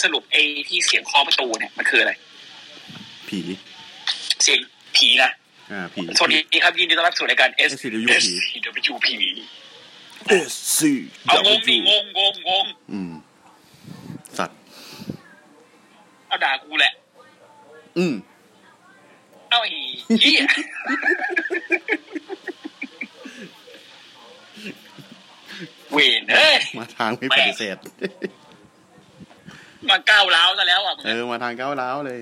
สวัสดีครับสรุปไอ้ที่เสียงเคาะประตูเนี่ยมันคืออะไร ผี เสียงผีนะอ่าผีสวัสดีครับยินดีต้อนรับสู่รายการ S SCW S W P เอสซีเอางงดิงงงงงงอืม สัตว์เอาด่ากูแหละ อืมเอาไอ้เหี้ยเวนเฮ้ยมาทางไม่ปฏิเสธ มาก้าวร้าวซะแล้วอะมึงเออมาทางก้าวร้าวเลย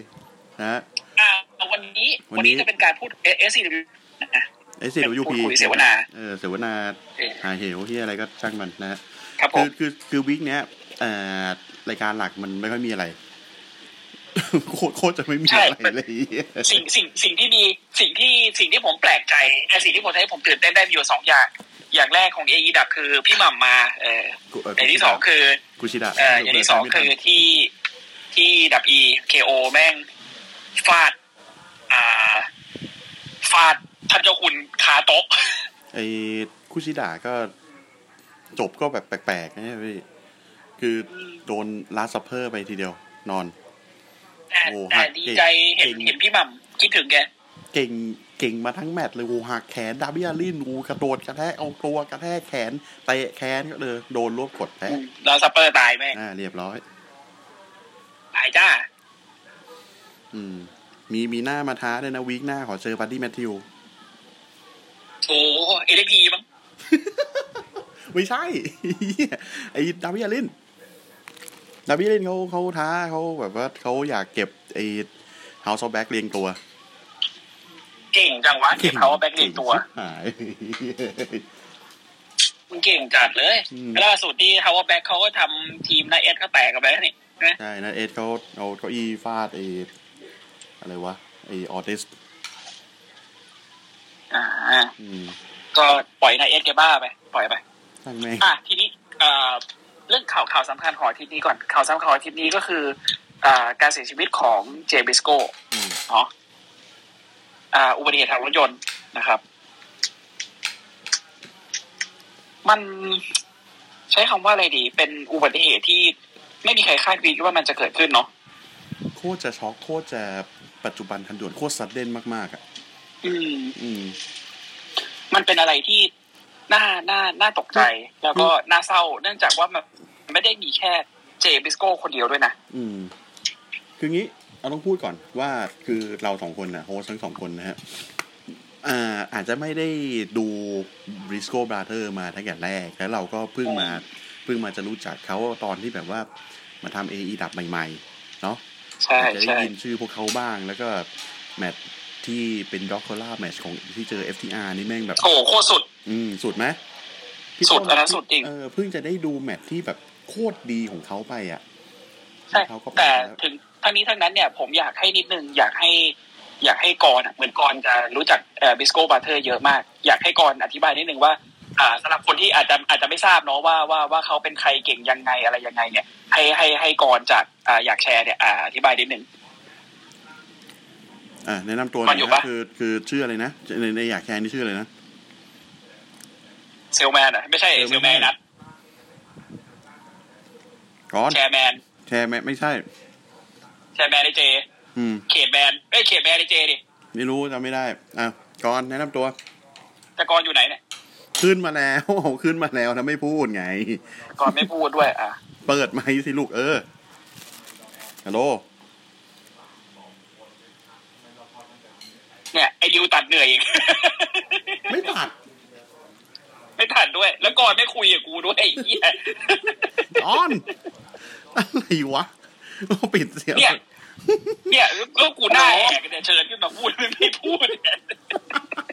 นะอ่าวันนี้วัวันนนี้นี้จะเป็นการพูด S C W นะเอสซีดับยูพูพีดคุยเสวนาเออเสวนาเออหาเหวที่อะไรก็ช่างมันนะฮะครับผคืมอคือคือวิกเนี้ยเอ่อรายการหลักมันไม่ค่อยมีอะไรโคตรโคตรจะไม่มีอะไรเลยสิ่งสิ่งสิ่งที่ดีสิ่งที่สิ่งที่ผมแปลกใจไอ้สิ่งที่ผมทำให้ผมตื่นเต้นได้มีอยู่สองอย่าง อย่างแรกของเอไอดับคือพี่หม่ำมา เอออย่างที่สองคือกุชิดะเอออย่างที่สองคือที่ที่ดับอีเคโอแม่งฟาด อ่า ฟาดท่านเจ้าคุณคาโต๊ะไอ้คุชิดะก็จบก็แบบแปลกๆนะพี่คือโดนลาสเพอร์ไปทีเดียวนอนแต่โอ้แต่หักดีใจเห็นเก่งเห็นพี่หม่ำคิดถึงแก เก่ง เก่งมาทั้งแมตช์เลยโอ้หักแขนดาบิอาลินโอ้กระโดดกระแทกเอาตัวกระแทกแขนเตะแขนก็เลยโดนรวบกดแพ้เราซัปเปอร์ตายแม่งอ่าเรียบร้อยตายจ้า อืม มีมีหน้ามาท้าด้วยนะวีคหน้าขอเจอบัดดี้แมทธิวโอ้เอเดพีมั้งไม่ใช่ไอ้ดาบิอาลินDarby Allin เขาเขาท้าเขาแบบว่าเขาอยากเก็บไอ้ House of Black เรียงตัว เก่งจังวะเก็บ House of Black เรียงตัวเก่งชิบหาย มันเก่งจัดเลยอืม ล่าสุดที่ Power Back เขาก็ทำทีมนายเอสเขาแตกกันไปแล้วนี่นะใช่นะเอ็ดเขาเอาเก้าอี้ฟาดไอ้อะไรวะไอ้ Ortiz อ่า อืมก็ปล่อยนายเอสแกบ้าไปปล่อยไปช่างแม่งอะทีนี้เอ่อเรื่องข่าวข่าวสำคัญของอาทิตย์นี้ก่อนข่าวสำคัญของอาทิตย์นี้ก็คืออ่าการเสียชีวิตของเจบิสโกอืมเนาะ อ่าอุบัติเหตุทางรถยนต์นะครับ มันใช้คำว่าอะไรดี เป็นอุบัติเหตุที่ไม่มีใครคาดคิดว่ามันจะเกิดขึ้นเนาะโคตรจะช็อกโคตรจะปัจจุบันทันด่วนโคตรซัดเด่นมากๆอะ อืม อืม มันเป็นอะไรที่น่าน่าน่าตกใจ แล้วก็น่าเศร้า เนื่องจากว่ามันไม่ได้มีแค่ Jay Briscoe คนเดียวด้วยนะ อืม คืองี้ เอาต้องพูดก่อนว่าคือเราสองคนนะ host ทั้งสองคนนะฮะอ่าอาจจะไม่ได้ดู Briscoe Brothers มาตั้งแต่แรก แล้วเราก็เพิ่งมาเพิ่งมาจะรู้จักเขาตอนที่แบบว่ามาทำ AEW ใหม่ ๆ เนาะใช่จะได้ใช่ยินชื่อพวกเขาบ้าง แล้วก็แมตช์ที่เป็น dog collar match ของที่เจอ FTR นี่แม่งแบบโอ้โหโคตรสุด อืม สุดไหมพี่สุดต้อันนั้นสุดจริงเออเพิ่งจะได้ดูแมตช์ที่แบบโคตรดีของเขาไปอะ ใช่เขาก็ไปแต่ล้วถึงทั้งนี้ทั้งนั้นเนี่ยผมอยากให้นิดนึงอยากให้อยากให้กรณ์อะเหมือนกรณ์จะรู้จักเอ่อ Briscoe Brothers เยอะมาก อยากให้กรณ์อธิบายนิดนึงว่าอ่าสำหรับคนที่อาจจะอาจจะไม่ทราบเนาะว่าว่าว่าเขาเป็นใครเก่งยังไงอะไรยังไง เนี่ย ให้ให้ให้กรณ์จากอ่าอยากแชร์เนี่ยอ่าอธิบายนิดนึงอะแนะนำตัวหมัน่อนยอยู่นะปะคือคือชื่ออะไรนะในในอยากแคนนี่ชื่ออะไรนะเซลแมนอะไม่ใช่เออเซไม่ลแมนใช่นัดก่อนแชร์แมน แชร์ไหมไม่ใช่ แชร์แมนไอเจ อืม เขตแมนเอ้ยเขตแมนไอเจดิไม่รู้จำไม่ได้ อะก่อนแนะนำตัว แต่กรณ์อยู่ไหนเนี่ย ขึ้นมาแล้วขึ้นมาแล้วนะไม่พูดไงกรณ์ไม่พูดด้วย อะ เปิดไมค์สิลูกเออ ฮัลโหล เนี่ยไอ้ดิวตัดเหนื่อยอีก ไม่ตัดไม่ทันด้วย แล้วก่อนไม่คุยกับกูด้วยไอ้เหี้ยก่อน อะไรวะปิดเสียงเนี่ยเนี่ยแล้วกูหน้าแหกเนี่ยเชิญขึ้นมาพูดไม่พูดเนี่ย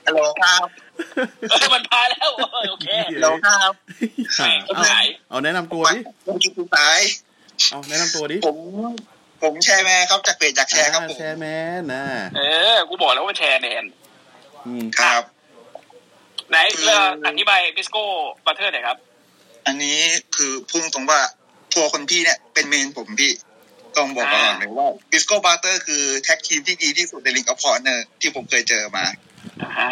ฮัลโหลครับเออมันพาแล้วเออโอเคเราครับเอาหายเอาแนะนำตัวดิผมอยู่สุดท้ายเอาแนะนำตัวดิผมผมแชร์แม่ครับจากเพจจากแชร์ครับผมแชร์แมนนะเออ กูบอกแล้วว่าแชร์แมนอืมครับ ไหนเรื่องอธิบายบิสโก้บัตเทอร์หน่อยครับ อันนี้คือพูดตรงๆว่า ตัวคนพี่เนี่ยเป็นเมนผมพี่ต้องบอกก่อนเลยว่าบิสโก้บาร์เตอร์คือแท็กทีมที่ดีที่สุดในลิงกับพอร์เนอร์ที่ผมเคยเจอมาอ่าฮะ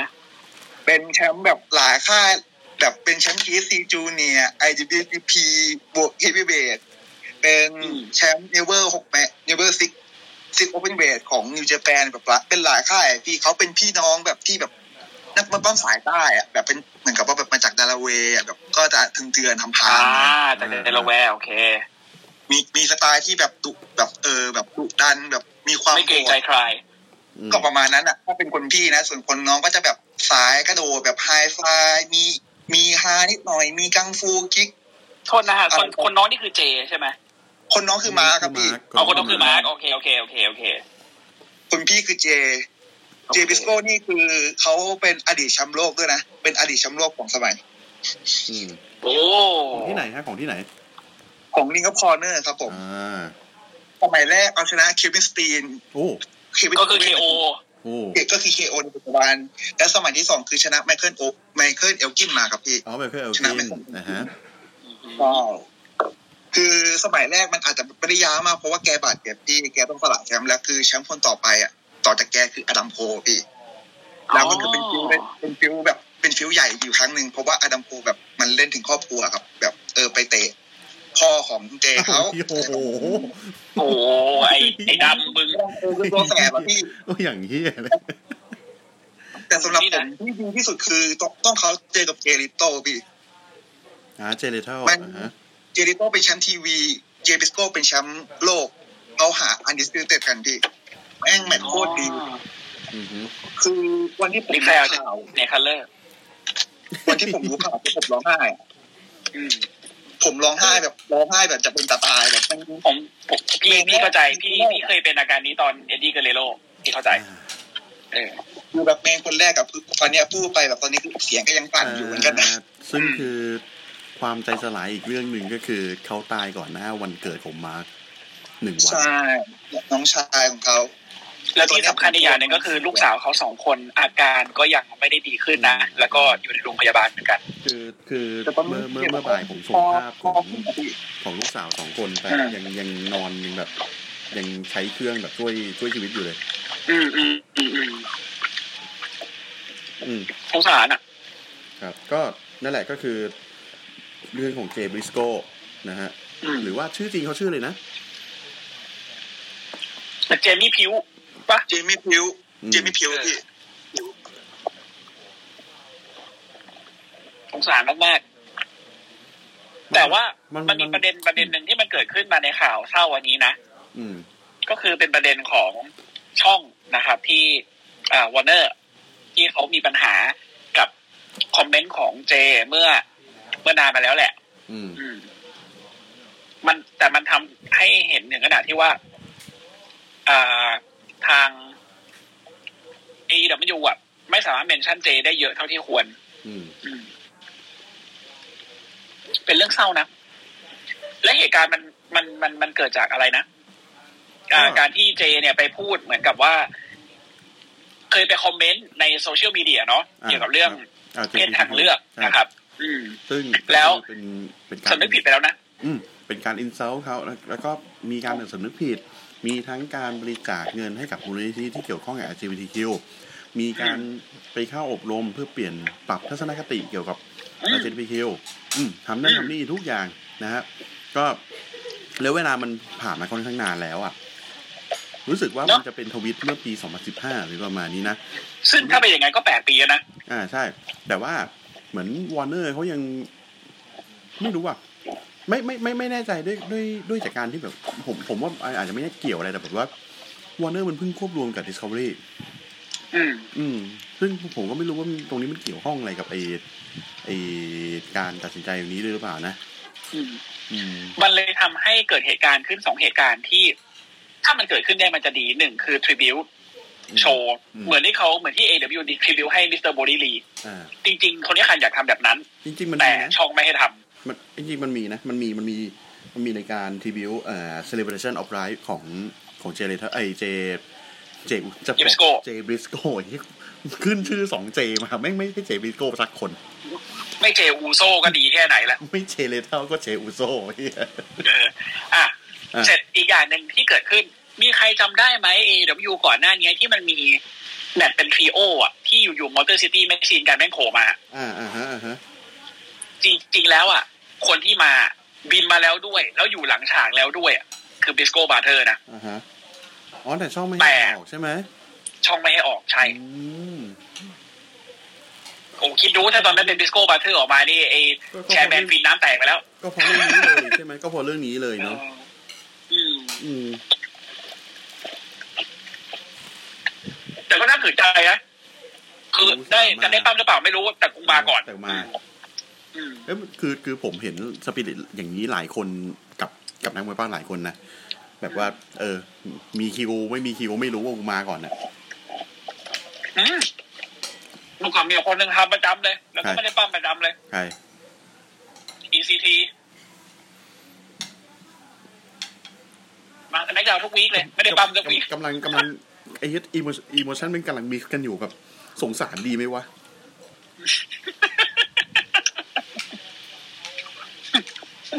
เป็นแชมป์แบบหลายค่ายแบบเป็นแชมป์คีซีจูเนียไอจีบีพีบวกเฮฟวีเบทเป็นแชมป์เนเวอร์หกแมเนเวอร์ซิกซิกโอเพนเวทของนิวเจแปนแบบละเป็นหลายค่ายพี่เขาเป็นพี่น้องแบบที่แบบ นักมวยปั้มสายใต้อะแบบเป็นเหมือนกับว่าแบบมาจากดาราเวย์อะแบบก็จะถึงเตือนทำพาอ่านแต่เดลาแวร์โอเค มีมีสไตล์ที่แบบดุแบบเออแบบดุดันแบบมีความไม่เกรงโหดใจใครอืมก็ประมาณนั้นอะถ้าเป็นคนพี่นะ ส่วนคนน้องก็จะแบบสายกระโดดแบบ high fly มีมีฮานิดหน่อย มีกังฟู kick โทษนะฮะคนคนน้องนี่คือเจใช่ไหมคนน้องคือมาร์คครับพี่เอาคนน้องคือมาร์กโอเคโอเคโอเคโอเคคนพี่คือเจ เจบริสโก้นี่คือเขาเป็นอดีตแชมป์โลกด้วยนะ เป็นอดีตแชมป์โลกของสมัยอืมโอ้ของที่ไหนฮะของที่ไหน ของ Ring of Honor ครับผมอ่าสมัยแรกเอาชนะเควินสตีนโอ้เควินก็คือ KO โอ้ก็คือ KO ในปัจจุบันและสมัยที่สองคือชนะไมเคิลโอไมเคิลเอลกินมาครับพี่เอาไปเพื่อเอลชกินะนไม่ครบนะฮะก็คือสมัยแรกมันอาจจะไม่ได้ยาวมากเพราะว่าแกบาดเจ็บพี่แกต้องสละแชมป์แล้วคือแชมป์คนต่อไปอะ ต่อจากแกคืออดัมโคลพี่ แล้วมันก็เป็นฟิวเป็นฟิวแบบเป็นฟิวใหญ่อยู่ครั้งหนึ่งเพราะว่าอดัมโคลแบบมันเล่นถึงครอบครัวครับ แบบเออไปเตะพ่อของเจเขาโอ้โหโอ้ไอไอดำมึงเออคือตัวแสบอะพี่ก็อย่างเฮียเลยแต่สำหรับผมที่ดีที่สุดคือต้องต้องเขาเจอกับเจริโตพี่อ่าเจเลเทลมันอ่าฮะเจริโตเป็นแชมป์ทีวี เจบิสโกเป็นแชมป์โลกเขาหาอันดิสติเต็ดกันพี่ แม่งแมตช์โคตรดีอือฮึคือวันที่ผมลิรู้แคลข่าวในคัลเลอร์วันที่ผมรู้ข่าวผมร้องไห้อะผมร้องไห้แบบร้องไห้แบบจะเป็นตาตายแบบมันผมผมพี่พี่เข้าใจพี่พี่เคยเป็นอาการนี้ตอนเอ็ดดี้เกเรโรพี่เข้าใจเออคือแบบ main คนแรกกับตอนเนี้ยพูดไปแบบตอนนี้เสียงก็ยังสั่นอยู่เหมือนกันนะอ่าซึ่งคือความใจสลายอีกเรื่องหนึ่งก็คือเขาตายก่อนหน้าวันเกิดของมาร์คหนึ่งวันใช่น้องชายของเขา แล้วที่สำคัญอีกอย่างหนึ่งก็คือลูกสาวเขาสองคนอาการก็ยังไม่ได้ดีขึ้นนะ แล้วก็อยู่ในโรงพยาบาลเหมือนกัน คือคือแต่ตอนเมื่นี้อเมื่อเมื่อบ่ายผมส่งภาพของของลูกสาวสองคนแต่อืมยังยังนอนยังแบบ ยังใช้เครื่องแบบช่วยช่วยชีวิตอยู่เลย อืมอืมอืมอืมอืมสงสารอะ ครับ ก็นั่นแหละก็คือ เรื่องของเจบริสโก้นะฮะอืมหรือว่าชื่อจริงเขาชื่อเลยนะแต่เจมี่พิว ปะเจมี่พิวอืมเจมี่พิวพี่สงสารมากๆแต่ว่ามันมันมีมันประเด็นประเด็นหนึ่งที่มันเกิดขึ้นมาในข่าวเศร้าวันนี้นะอืมก็คือเป็นประเด็นของช่องนะครับ ที่อ่าวอร์เนอร์ ที่เขามีปัญหากับคอมเมนต์ของเจเมื่อเมื่อนานมาแล้วแหละ อืมอืมมันแต่มันทำให้เห็นถึงขนาดที่ว่า อ่า ทาง AEW อะไม่สามารถเมนชั่นเจได้เยอะเท่าที่ควรอืมอืม เป็นเรื่องเศร้านะ และเหตุการณ์มันมันมันมันเกิดจากอะไรนะอ่าก็การที่เจ เนี่ยไปพูดเหมือนกับว่า เคยไปคอมเมนต์ในโซเชียลมีเดียเนาะอ่าเกี่ยวกับเรื่องอ่าเพศทางเลือกนะครับ อืม ซึ่งแล้วเป็นเป็นการสำนึกผิดไปแล้วนะอืม เป็นการอินเซลเขาแล้วแล้วก็มีการสำนึกผิด มีทั้งการบริจาคเงินให้กับมูลนิธิที่เกี่ยวข้องกับ LGBTQ มีการไปเข้าอบรมเพื่อเปลี่ยนปรับทัศนคติเกี่ยวกับอืม LGBTQ อืมทำนั่นอืมทำนี่ทุกอย่างนะฮะก็แล้วเวลามันผ่านมาค่อนข้างนานแล้วอะ รู้สึกว่ามันจะเป็นทวิตเมื่อปี 2015 หรือประมาณนี้นะ ซึ่งถ้าเป็นอย่างนั้นก็แปดปีแล้วนะ อ่าใช่ แต่ว่าเหมือนวอร์เนอร์เขายังไม่รู้อะ ไม่ไม่ไม่ไม่แน่ใจด้วยด้วยด้วยจากการที่แบบ ผมผมว่าอาจจะไม่ได้เกี่ยวอะไรแต่แบบว่าวอร์เนอร์มันเพิ่งควบรวมกับ Discovery อืมอืม ซึ่งผมก็ไม่รู้ว่ามันตรงนี้มันเกี่ยวข้องอะไรกับไอไอการตัดสินใจนี้ด้วยหรือเปล่านะอืมอืมมันเลยทำให้เกิดเหตุการณ์ขึ้นสองเหตุการณ์ที่ ถ้ามันเกิดขึ้นได้มันจะดีหนึ่งคือ tributeโชว์อืมเหมือนที่เขาเหมือนที่ AW ดีทริบิวให้มิสเตอร์โบดีลีอ่าจริง ๆ คนที่คันอยากทำแบบนั้น จริงๆมันแต่มีนะช่องไม่ให้ทำ มันจริงๆมันมีนะ มันมีมันมีมันมีในการทีบิวเอ่อ celebration of life ของของเจเลทไอเจเจจะบ Jay อก Briscoe เจบริสโกขึ้นชื่อสองเจมาแม่งไม่ใช่เจบริสโกสักคน ไม่เจอูโซก็ดีแค่ไหนละไม่เจเลเท่าก็เจอุโซเหี้ยเอออะอะเสร็จอีกอย่างหนึ่งที่เกิดขึ้น มีใครจำได้ไหม AEW ก่อนหน้านี้ที่มันมีแมตช์เป็น trio อะที่อยู่ๆมอเตอร์ซิตี้แมชชีนกันแม่งโผล่มาอ่าอ่าฮะอ่าฮะจริงๆแล้วอะ คนที่มาบินมาแล้วด้วย แล้วอยู่หลังฉากแล้วด้วยอะคือ Briscoe Brothers นะอ่าฮะอ๋อแต่ช่องไม่แต่ให้ออกใช่ไหมช่องไม่ให้ออกใช่อืมผมคิดดูถ้าตอนนั้นเป็น Briscoe Brothers ออกมานี่ไอก็ก็แชร์แมนฟินน้ำแตกไปแล้ว ก็เพราะเรื่องนี้เลยใช่ไหมก็เพราะเรื่องนี้เลยเนาะอืมอืมแต่ก็น่าสนใจนะคือได้จะได้ปั้มหรือเปล่าไม่รู้แต่กูมาก่อนแต่มาอืม เอ้ยคือคือผมเห็นสปิริตอย่างนี้หลายคนกับกับนักมวยป้าหลายคนนะแบบว่า เออ มีคิวไม่มีคิวไม่รู้ว่ากูมาก่อนนะอืมเมื่อก่อนมีคนหนึ่งทำประจำเลย แล้วก็ใช่ไม่ได้ปั้มประจำเลยใช่ ECT มากันแม็กดาวทุกวีคเลย ไม่ได้ปั้มทุกวีคกำลังกำลังไอ้ยึดอีโมอีโมชันมันกำลังมีกันอยู่กับสงสารดีไหมวะ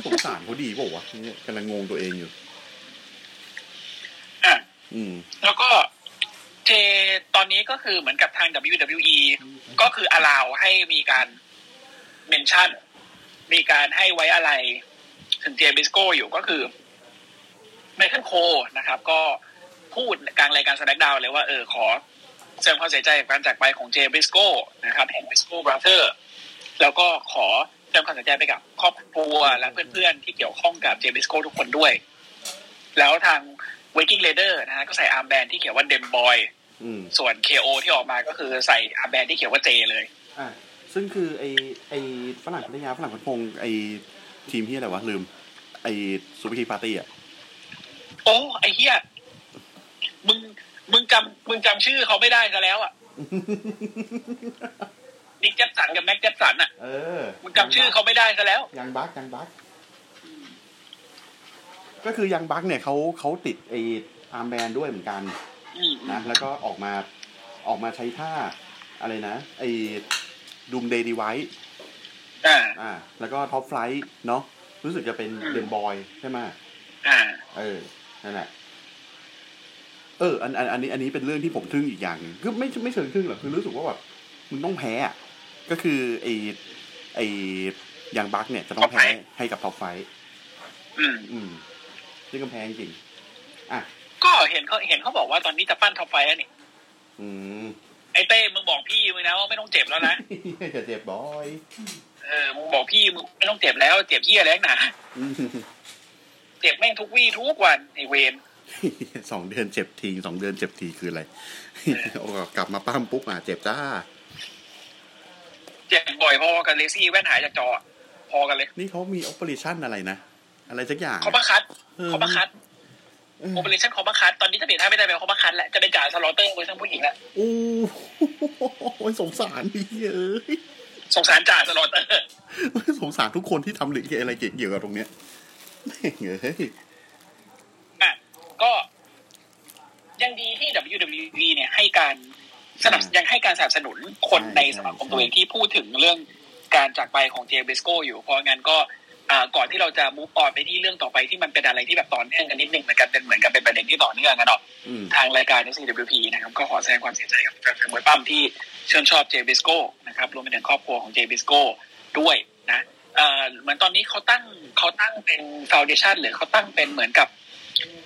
สงสารเขาดีเปล่าวะเนี่ยกำลังงงตัวเองอยู่อะอืม แล้วก็เจตอนนี้ก็คือเหมือนกับทาง WWE ก็คือ allow ให้มีการ mention มีการให้ไว้อาลัยถึงเจบริสโกอยู่ก็คือไมเคิลโคลนะครับ ก็พูดกลางรายการ SmackDown เลยว่าเออขอแสดงความเสียใจกับการจากไปของเจบริสโกนะครับแห่ง Briscoe Brothers แล้วก็ขอ แสดงความเสียใจไปกับครอบครัวและเพื่อนๆที่เกี่ยวข้องกับเจบริสโกทุกคนด้วย แล้วทาง Viking Raiders นะฮะก็ใส่ armband ที่เขียนว่า Dem Boys อืมส่วน KO ที่ออกมาก็คือใส่ armband ที่เขียนว่าเจเลยอ่าซึ่งคือไอไอฝรั่งพัทยาฝรั่งพันพงไอทีมที่อะไรวะลืม ไอ superkick party อะโอ้ไอ้เหี้ยมึงมึงจำมึงจำชื่อเขาไม่ได้ซะแล้วอะ นิกแจ็คสันกับแมตต์แจ็คสันอะเออมึงจำชื่อเขาไม่ได้ซะแล้ว Young Bucks Young Bucksก็คือ Young Bucks เนี่ยเขาเขาติดไอ armband ด้วยเหมือนกันอืมนะแล้วก็ออกมาออกมาใช้ท่าอะไรนะ ไอ Doomsday Device อ่าอ่า แล้วก็ Top Flight เนาะรู้สึกจะเป็นอืม Dem Boys ใช่ไหมอ่า เออ นั่นแหละ เออ อันอันอันนี้อันนี้เป็นเรื่องที่ผมทึ่งอีกอย่างหนึงคือไม่ไม่เชิงทึ่งหรอกคือรู้สึกว่าแบบมึงต้องแพ้อะ ก็คือไอไอ Young Bucks เนี่ยจะต้องแพ้ Top Flight ให้กับ Top Flight อืมอืมซึ่งก็แพ้จริงอะก็เห็นเขาเห็นเขาบอกว่าตอนนี้จะปั้น Top Flight แล้วนี่อืมไอ้เต้มึงบอกพี่มึงนะว่าไม่ต้องเจ็บแล้วนะจะเจ็บ boyเออมึงบอกพี่มึงไม่ต้องเจ็บแล้วเจ็บเหี้ยแล้วนะอืมเจ็บแม่งทุกวี่ทุกวันไอเวนสองเดือนเจ็บทีสองเดือนเจ็บทีคืออะไรโอ้กลับมาปล้ำปุ๊บอะเจ็บจ้า เจ็บบ่อยพอกันเลซี่ เอแวนส์หายจากจออะพอกันเลย นี่เขามี operation อะไรนะ อะไรสักอย่างเขาบังคับเออเขาบังคับเออ operation เขาบังคับตอนนี้ถ้าเปลี่ยนท่าไม่ได้เป็นเขาบังคับแหละจะเป็นจ่าสลอเตอร์เวอร์ชันผู้หญิงแล้วโอ้โหสงสารดีเอ้ยสงสารจ่าสลอเตอร์สงสารทุกคนที่ทำหรืออะไรเกี่ยวกับตรงเนี้ยแม่งเอ้ยอะก็ยังดีที่ WWE เนี่ยให้การ สนับยังให้การสนับสนุนคนในสมาคมตัวเองที่พูดถึงเรื่องการจากไปของเจบิสโก้อยู่ เพราะงั้นก็อ่าก่อนที่เราจะ move on ไปที่เรื่องต่อไปที่มันเป็นอะไรที่แบบต่อเนื่องกันนิดนึงเหมือนกันเป็นเหมือนกับเป็นประเด็นที่ต่อเนื่องกันเนาะอืมทางรายการ CWP นะครับก็ขอแสดงความเสียใจกับแฟนๆมวยปล้ำที่ชื่นชอบเจบิสโก้นะครับรวมไปถึงครอบครัวของเจบิสโก้ด้วยนะเอ่อเหมือนตอนนี้เขาตั้งเขาตั้งเป็นฟ u n เดชันหรือเขาตั้งเป็นเหมือนกับ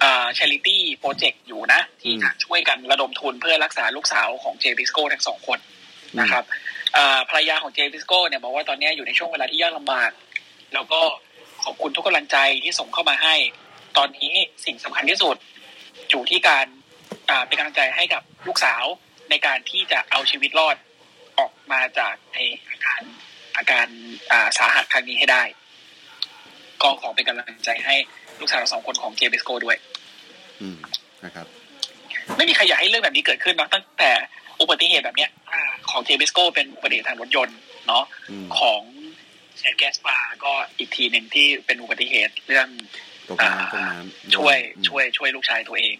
อ่า charity project อยู่นะ ที่จะช่วยกันระดมทุนเพื่อรักษาลูกสาวของเจบิสโก้ทั้งสองคนนะครับอ่าภรรยาของเจบิสโก้เนี่ยบอกว่าตอนนี้อยู่ในช่วงเวลาที่ยากลำบาก แล้วก็ขอบคุณทุกกำลังใจที่ส่งเข้ามาให้ ตอนนี้สิ่งสำคัญที่สุดอยู่ที่การอ่าเป็นกำลังใจให้กับลูกสาวในการที่จะเอาชีวิตรอดออกมาจากในอาการอาการอ่าสาหัสครั้งนี้ให้ได้ ก็ขอเป็นกำลังใจให้ ลูกสาวทั้งสองคนของเจเบสโกด้วย อืมนะครับ ไม่มีใครอยากให้เรื่องแบบนี้เกิดขึ้นเนาะตั้งแต่อุบัติเหตุแบบเนี้ยอ่าของเจมิสโกเป็นอุบัติเหตุทางรถยนต์เนาะอืมของเชนแกสปาก็อีกทีหนึ่งที่เป็นอุบัติเหตุเรื่องตกน้ำตกน้ำช่วยอืมช่วย ช่วยลูกชายตัวเอง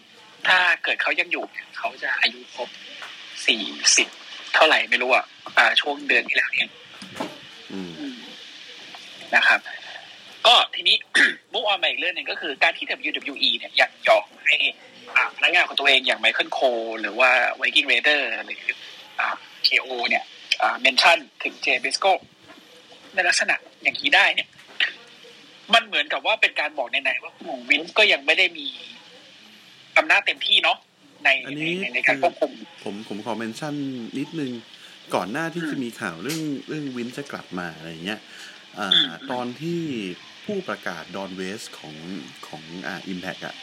ถ้าเกิดเขายังอยู่เขาจะอายุครบสี่สิบเท่าไหร่ไม่รู้อะอ่าช่วงเดือนที่แล้วเนี่ยอืมอืมนะครับ ก็ทีนี้ move on มาอีกเรื่องหนึ่งก็คือการที่ WWE เนี่ยยังยอมให้อ่าพนักงานของตัวเองอย่างไมเคิลโคลหรือว่าไวกิ้งเรเดอร์หรืออ่า KO เนี่ยอ่า mention ถึงเจบิสโก้ในลักษณะอย่างนี้ได้เนี่ย มันเหมือนกับว่าเป็นการบอกนัยๆว่าหมู่วินส์ก็ยังไม่ได้มีอำนาจเต็มที่เนาะในอันในนี้ในในการควบคุม ผมผมขอ mention นิดนึง ก่อนหน้าที่จะมีข่าวเรื่องเรื่องวินจะกลับมาอะไรเงี้ย อ่าอืมตอนที่ผู้ประกาศดอนเวสของของอ่า Impact อะ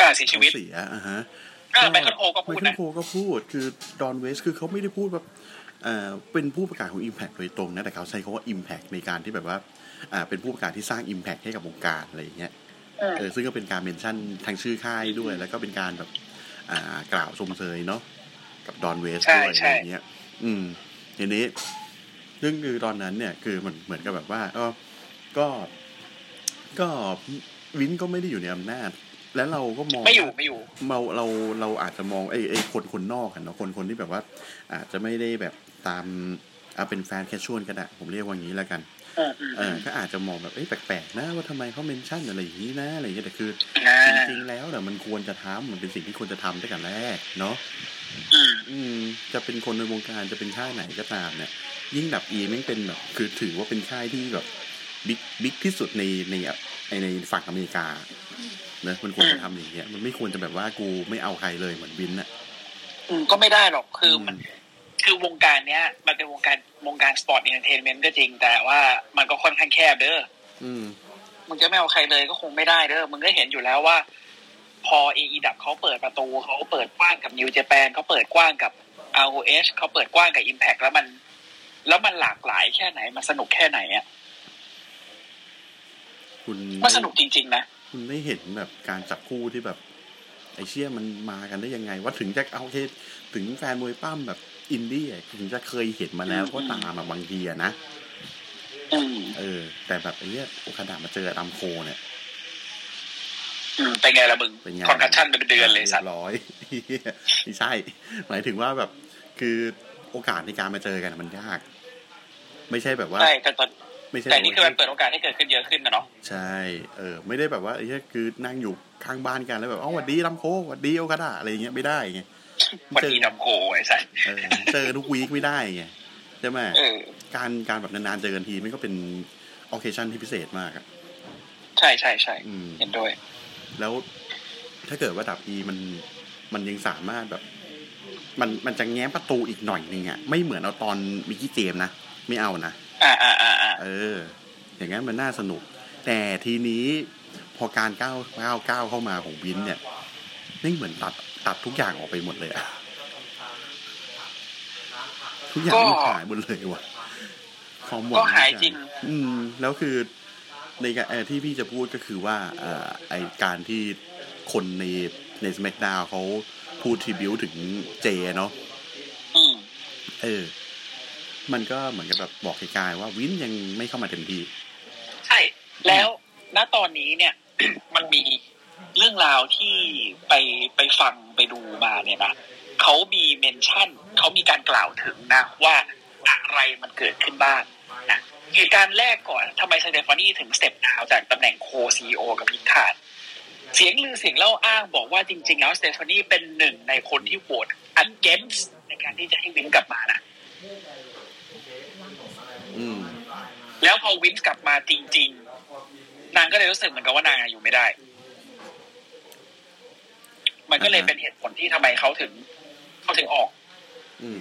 การเสียชีวิตเขาเสียอะฮะอ่าไมเคิลโคลก็พูดนะไมเคิลโคลก็พูดคือดอนเวสคือเขาไม่ได้พูดแบบอ่าเป็นผู้ประกาศของ Impact โดยตรงนะ แต่เขาใช้คำว่า Impact ในการที่แบบว่าอ่าเป็นผู้ประกาศที่สร้าง Impact ให้กับวงการอะไรอย่างเงี้ยอืมเออซึ่งก็เป็นการเมนชั่นทางชื่อค่ายด้วย แล้วก็เป็นการแบบอ่ากล่าวชมเชยเนาะกับดอนเวสใช่ด้วยใช่อะไรอย่างเงี้ย อืมทีนี้ ซึ่งคือตอนนั้นเนี่ยคือมันเหมือนกับแบบว่าก็ก็ก็วินก็ไม่ได้อยู่ในอำนาจ แล้วเราก็มองไม่อยู่ไม่อยู่เราเราเราอาจจะมองไอ้ไอ้คนคนนอกกันเนาะคนคนที่แบบว่า อาจจะไม่ได้แบบถามอ่าเป็นแฟน casual ก็ได้ผมเรียกว่าอย่างนี้แล้วกันอืมอืมเออก็อาจจะมองแบบเอ้ยแปลกๆนะว่าทำไมเขา mention อะไรอย่างนี้นะอะไรอย่างเงี้ยแต่คืออ่าจริงๆแล้วเนี่ยมันควรจะทำมันเป็นสิ่งที่ควรจะทำตั้งแต่แรกเนาะ อืมอืม จะเป็นคนในวงการจะเป็นค่ายไหนก็ตามเนี่ย ยิ่งดับอีแม่งเป็นแบบ คือถือว่าเป็นค่ายที่แบบ big big ที่สุดในในในในฝั่งอเมริกาเนอะมันควรจะทำอย่างเงี้ยมันไม่ควรจะแบบว่ากูไม่เอาใครเลยเหมือนวินอะอืมก็ไม่ได้หรอกคือมันคือวงการเนี้ย มันเป็นวงการวงการ sport entertainment ก็จริง แต่ว่ามันก็ค่อนข้างแคบเด้อ อืม มึงจะไม่เอาใครเลยก็คงไม่ได้เด้อ มึงก็เห็นอยู่แล้วว่า พอเอดับเขาเปิดประตูเขาเปิดกว้างกับนิวเจแปนเขาเปิดกว้างกับ ROH เขาเปิดกว้างกับ Impact แล้วมัน แล้วมันหลากหลายแค่ไหน มันสนุกแค่ไหนอะคุณมันสนุกจริง ๆ นะ คุณได้เห็นแบบการจับคู่ที่แบบ ไอเชี่ยมันมากันได้ยังไง ว่าถึงจะเอาโอเคถึงแฟนมวยปล้ำแบบอินดี้อะถึงจะเคยเห็นมาแล้วก็ตามมาบางทีอะนะอืมเออ แต่แบบไอ้เนี้ยโอคาดามาเจออัมโคเนี่ยอืม เป็นไงล่ะมึงเป็นไง concussion เป็นเดือนเลยสัตว์รีบร้อยไม่ใช่ หมายถึงว่าแบบคือโอกาสในการมาเจอกันมันยาก ไม่ใช่แบบว่าใช่แต่ตอนไม่ใช่แต่นี่คือมันแบบว่าเปิดโอกาสให้เกิดขึ้นเยอะขึ้นนะเนาะใช่เออไม่ได้แบบว่าไอ้เนี้ยคือนั่งอยู่ข้างบ้านกันแล้วแบบอ๋อหวัดดีลำโคหวัดดีโอคาดาอะไรอย่างเงี้ยไม่ได้ไงวันนี้ดำโกไอ้สัตว์เออเจอทุกวีคไม่ได้ไงใช่ไหมเออการการแบบนานๆเจอกันทีมันก็เป็นโอเคชั่นที่พิเศษมากอะใช่ใช่ใช่อืมเห็นด้วย แล้วถ้าเกิดว่าดับอีมันมันยังสามารถแบบ มันมันจะแง้มประตูอีกหน่อยหนึงอะไม่เหมือนเอาตอนมิกกี้เจมส์นะ ไม่เอานะอ่าอ่าอ่าอ่าเออ อย่างนั้นมันน่าสนุก แต่ทีนี้พอการก้าวก้าวก้าวเข้ามาของวินเนี่ยนี่เหมือนตัดตัดทุกอย่างออกไปหมดเลยอะทุกอย่างมันหายหมดเลยว่ะความหวังก็หายจริง อืม แล้วคือ ในการเอ่อที่พี่จะพูดก็คือว่าเอ่อไอการที่คนในในส c k กดาวเขาพูดทีบิวถึงเจเนาะอืมเออ มันก็เหมือนกับแบบบอกไกลๆว่าวินยังไม่เข้ามาเต็มที่ ใช่ แล้วณตอนนี้เนี่ย มันมีเรื่องราวที่ไปไปฟังไปดูมาเนี่ยนะเขามีเมนชั่นเขามีการกล่าวถึงนะ ว่าอะไรมันเกิดขึ้นบ้างนะ เหตุการณ์แรกก่อนทำไมสเตฟานี่ถึงสเต็ปดาวน์จากตำแหน่งโคซีโอกับพิคาดเสียงลือเสียงเล่าอ้างบอกว่าจริง ๆ แล้วสเตฟานี่เป็นหนึ่งในคนที่โหวต against ในการที่จะให้วินกลับมานะอืมแล้วพอวินส์กลับมาจริง ๆ นางก็เลยรู้สึกเหมือนกับว่านางอยู่ไม่ได้ มันก็เลยอ่าฮะเป็นเหตุผลที่ทำไมเขาถึงเขาถึงออกอืม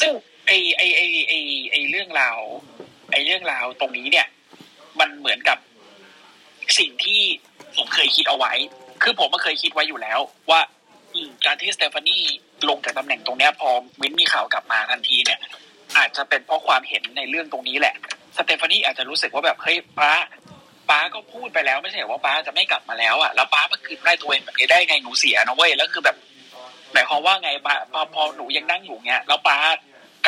ซึ่ง ไอไอไอไอไอเรื่องราวไอเรื่องราวตรงนี้เนี่ย มันเหมือนกับสิ่งที่ผมเคยคิดเอาไว้ คือผมก็เคยคิดไว้อยู่แล้ว ว่าการที่สเตฟานี่ลงจากตำแหน่งตรงนี้พอวินมีข่าวกลับมาทันทีเนี่ย อาจจะเป็นเพราะความเห็นในเรื่องตรงนี้แหละสเตฟานี่อาจจะรู้สึกว่าแบบเฮ้ยป้าป้าก็พูดไปแล้วไม่ใช่ว่าป้าจะไม่กลับมาแล้วอะแล้วป้ามาคืนได้ตัวเองแบบนี้ได้ไงหนูเสียนะเว้ยแล้วคือแบบหมายความว่าไงป้าพอพอหนูยังนั่งอยู่เงี้ยแล้วป้า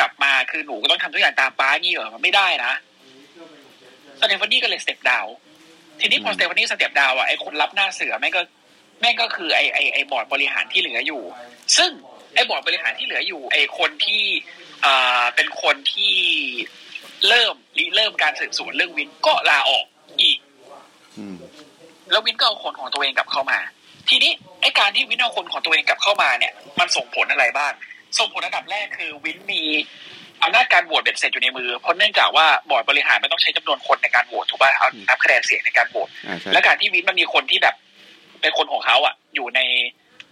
กลับมาคือหนูก็ต้องทำทุกอย่างตามป้างี้เหรอมันไม่ได้นะสเตฟานี่ก็เลย step down ทีนี้พอสเตฟานี่ step down อะไอคนรับหน้าเสือแม่งก็แม่งก็คือไอไอไอบอร์ดบริหารที่เหลืออยู่ ซึ่งไอบอร์ดบริหารที่เหลืออยู่ ไอคนที่อ่าเป็นคนที่เริ่มริเริ่มการสืบสวนเรื่องวินก็ลาออกอีกอืมแล้ววินก็เอาคนของตัวเองกลับเข้ามา ทีนี้ไอการที่วินเอาคนของตัวเองกลับเข้ามาเนี่ย มันส่งผลอะไรบ้าง ส่งผลอันดับแรกคือวินมีอำนาจการโหวตเบ็ดเสร็จอยู่ในมือ เพราะเนื่องจากว่าบอร์ดบริหารไม่ต้องใช้จำนวนคนในการโหวตถูกป่ะเอานับคะแนนเสียงในการโหวตอ่าใช่และการที่วินมันมีคนที่แบบ เป็นคนของเขาอะ อยู่ใน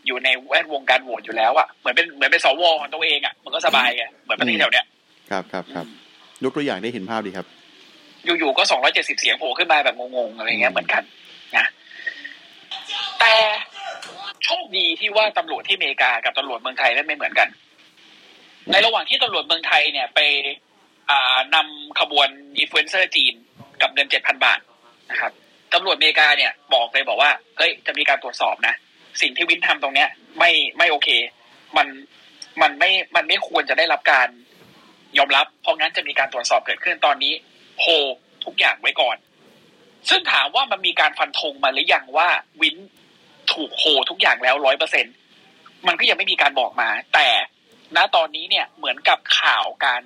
อยู่ในแวดวงการโหวตอยู่แล้วอะเหมือนเป็นเหมือนเป็นสวของตัวเองอะมันก็สบายไงเหมือนประเทศแถวเนี้ยครับครับครับยกตัวอย่างได้เห็นภาพดีครับ อยู่ๆก็สองร้อยเจ็ดสิบเสียงโผล่ขึ้นมาแบบงงๆอะไรเงี้ยเหมือนกันนะแต่โชคดีที่ว่าตำรวจที่อเมริกากับตำรวจเมืองไทยนั้นไม่เหมือนกัน ในระหว่างที่ตำรวจเมืองไทยเนี่ยไปนำขบวนอินฟลูเอนเซอร์จีนกับเงินเจ็ดพันบาทนะครับตำรวจอเมริกาเนี่ยบอกเลยบอกว่าเฮ้ยจะมีการตรวจสอบนะ สิ่งที่วินทำตรงเนี้ย ไม่ไม่โอเค มันมันไม่มันไม่ควรจะได้รับการยอมรับ เพราะงั้นจะมีการตรวจสอบเกิดขึ้นตอนนี้โฮทุกอย่างไว้ก่อน ซึ่งถามว่ามันมีการฟันธงมาหรือยังว่าวินถูกโฮทุกอย่างแล้วร้อยเปอร์เซ็นต์มันก็ยังไม่มีการบอกมา แต่ ณตอนนี้เนี่ยเหมือนกับข่าวการ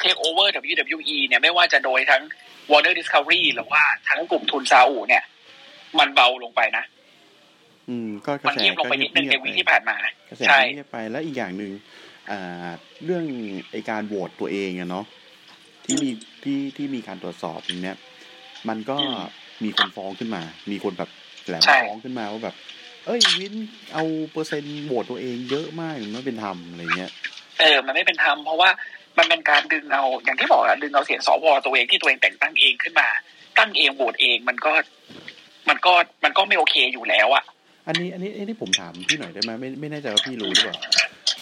takeover WWE เนี่ยไม่ว่าจะโดยทั้ง Warner Discovery หรือว่าทั้งกลุ่มทุนซาอุเนี่ย มันเบาลงไปนะ อืม ก็กระแสมันเงียบลงไปนิดนึงในก็วีเงียบๆที่ผ่านมากระแสใช่เงียบไปแล้วอีกอย่างหนึ่งอ่าเรื่องไอการโหวตตัวเองอะเนาะที่มีที่ที่มีการตรวจสอบอย่างเนี้ยมันก็อืมมีคนฟ้องขึ้นมา มีคนแบบแหลมใช่ฟ้องขึ้นมาว่าแบบ เอ้ยวินเอาเปอร์เซ็นต์โหวตตัวเองเยอะมากมันไม่เป็นธรรมอะไรเงี้ยเออ มันไม่เป็นธรรมเพราะว่ามันเป็นการดึงเอาอย่างที่บอกอะดึงเอาเสียงสวตัวเองที่ตัวเองแต่งตั้งเองขึ้นมา ตั้งเองโหวตเองมันก็มันก็มันก็ไม่โอเคอยู่แล้วอะอันนี้อันนี้อันนี้ผมถามพี่หน่อยได้ไหมไม่ไม่แน่ใจว่าพี่รู้หรือเปล่า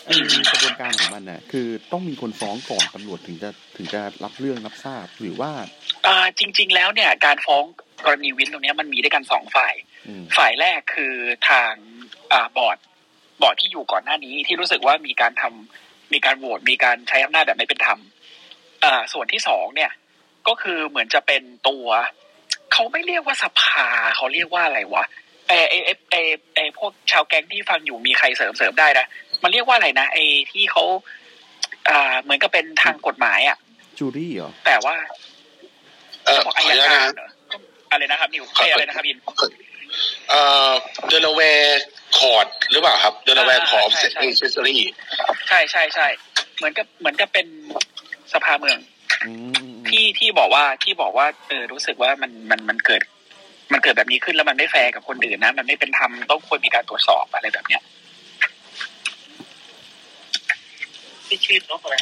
ไอ้กระบวนการของมันน่ะ คือต้องมีคนฟ้องก่อนตำรวจถึงจะถึงจะรับเรื่องรับทราบหรือว่าอ่าจริง ๆ แล้วเนี่ย การฟ้อง กรณีวินตรงเนี้ยมันมีด้วยกันสองฝ่ายอืมฝ่ายแรกคือทางอ่าบอร์ดบอร์ดที่อยู่ก่อนหน้านี้ที่รู้สึกว่ามีการทำมีการโหวตมีการใช้อำนาจแบบไม่เป็นธรรมอ่าส่วนที่สองเนี่ย ก็คือเหมือนจะเป็นตัวเขาไม่เรียกว่าสภาเขาเรียกว่าอะไรวะเอเอเอเอเอพวกชาวแก๊งที่ฟังอยู่มีใครเสริมเสริมได้นะมันเรียกว่าอะไรนะไอที่เขาอ่าเหมือนกับเป็นทางกฎหมายอะจูรี่เหรอแต่ว่าเออบอกขออาอนุยาญาตกานะรเหรอ อะไรนะครับนิวใช่อะไรนะครับอินเอ่อเดลเวร์คอร์ดหรือเปล่าครับเดลเวร์คอร์ดใช่ใช่เซสซอรี่ใช่ใช่ใช่เหมือนกับเหมือนกับเป็นสภาเมืองอืมอืมที่ที่บอกว่าที่บอกว่าเออรู้สึกว่ามันมันมันเกิด มันเกิดแบบนี้ขึ้นแล้วมันไม่แฟร์กับคนอื่นนะ มันไม่เป็นธรรมต้องควรมีการตรวจสอบอะไรแบบเนี้ยที่ชื่อนกอะไร